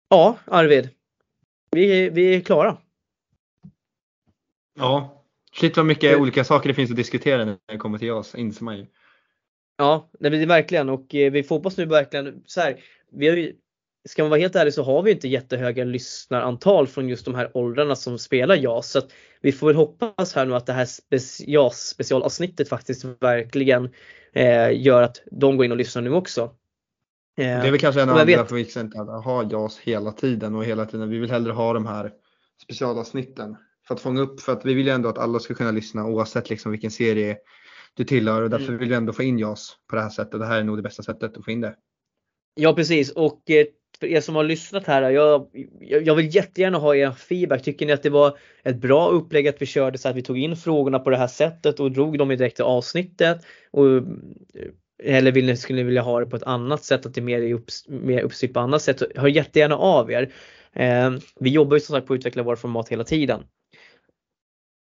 Speaker 1: ja, Arvid. Vi, vi är klara.
Speaker 2: Ja, shit vad mycket eh. olika saker det finns att diskutera när det kommer till oss, inser man ju.
Speaker 1: Ja, det är verkligen och eh, vi får hoppas nu verkligen så här. Vi har ju ska man vara helt ärlig så har vi inte jättehöga lyssnarantal från just de här åldrarna som spelar JAS. Så vi får väl hoppas här nu att det här JAS specialavsnittet faktiskt verkligen eh, gör att de går in och lyssnar nu också. Eh,
Speaker 2: det är väl kanske en av anledningarna för vi inte ha JAS hela tiden och hela tiden. Vi vill hellre ha de här specialavsnitten för att fånga upp, för att vi vill ju ändå att alla ska kunna lyssna oavsett liksom vilken serie du tillhör och därför mm. vill vi ändå få in JAS på det här sättet. Det här är nog det bästa sättet att få in det.
Speaker 1: Ja precis och eh, för er som har lyssnat här, jag, jag vill jättegärna ha er feedback. Tycker ni att det var ett bra upplägg att vi körde så att vi tog in frågorna på det här sättet och drog dem direkt till avsnittet? Och, eller vill ni, skulle ni vilja ha det på ett annat sätt, att det är mer, upp, mer uppstyrt på annat sätt? Hör jättegärna av er. Eh, vi jobbar ju som sagt på att utveckla våra format hela tiden.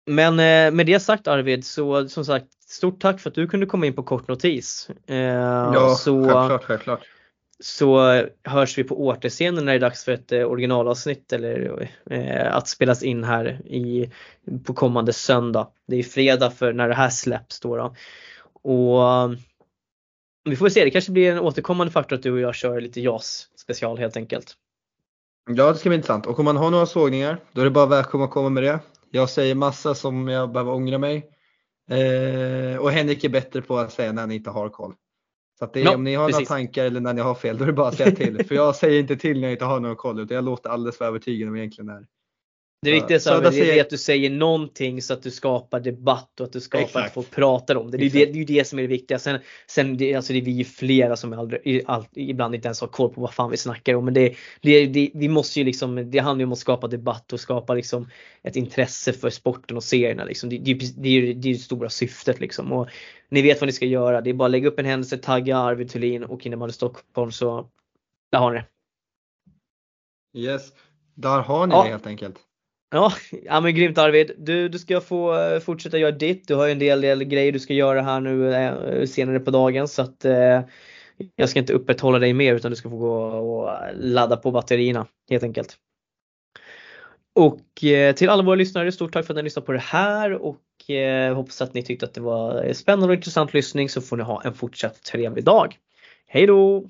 Speaker 1: Men eh, med det sagt Arvid, så som sagt stort tack för att du kunde komma in på kort notis.
Speaker 2: Eh, ja, så, självklart, självklart
Speaker 1: så hörs vi på återscenen när det är dags för ett eh, originalavsnitt eller eh, att spelas in här i, på kommande söndag. Det är fredag för när det här släpps då. då. Och vi får se, det kanske blir en återkommande faktor att du och jag kör lite JAS special helt enkelt.
Speaker 2: Ja det ska bli intressant och om man har några sågningar då är det bara välkommen att komma med det. Jag säger massa som jag behöver ångra mig. Eh, och Henrik är bättre på att säga när han inte har koll. Så det är, ja, om ni har precis. några tankar eller när ni har fel, då är det bara att säga till. För jag säger inte till när jag inte har någon koll, utan jag låter alldeles för övertygad om egentligen är.
Speaker 1: Det viktigaste är, att du säger någonting så att du skapar debatt och att du skapar Exakt. att folk pratar om det. Det är, det, det är det som är det viktiga. Sen, sen det, alltså det är vi flera som aldrig, all, ibland inte ens har koll på vad fan vi snackar om. Men det, det, det, vi måste ju liksom, det handlar ju om att skapa debatt och skapa liksom ett intresse för sporten och serierna. Liksom. Det, det, det, är ju det stora syftet liksom. Och ni vet vad ni ska göra. Det är bara att lägga upp en händelse, tagga Arvid Thulin och innebandy Stockholm så där har ni det.
Speaker 2: Yes, där har ni ja. det helt enkelt.
Speaker 1: Ja, ja men grymt Arvid. Du, du ska få eh, fortsätta göra ditt. Du har ju en del, del grejer du ska göra här nu eh, senare på dagen så att eh, jag ska inte upprätthålla dig mer utan du ska få gå och ladda på batterierna helt enkelt. Och eh, till alla våra lyssnare, stort tack för att ni lyssnade på det här och eh, hoppas att ni tyckte att det var spännande och intressant lyssning så får ni ha en fortsatt trevlig dag. Hej då!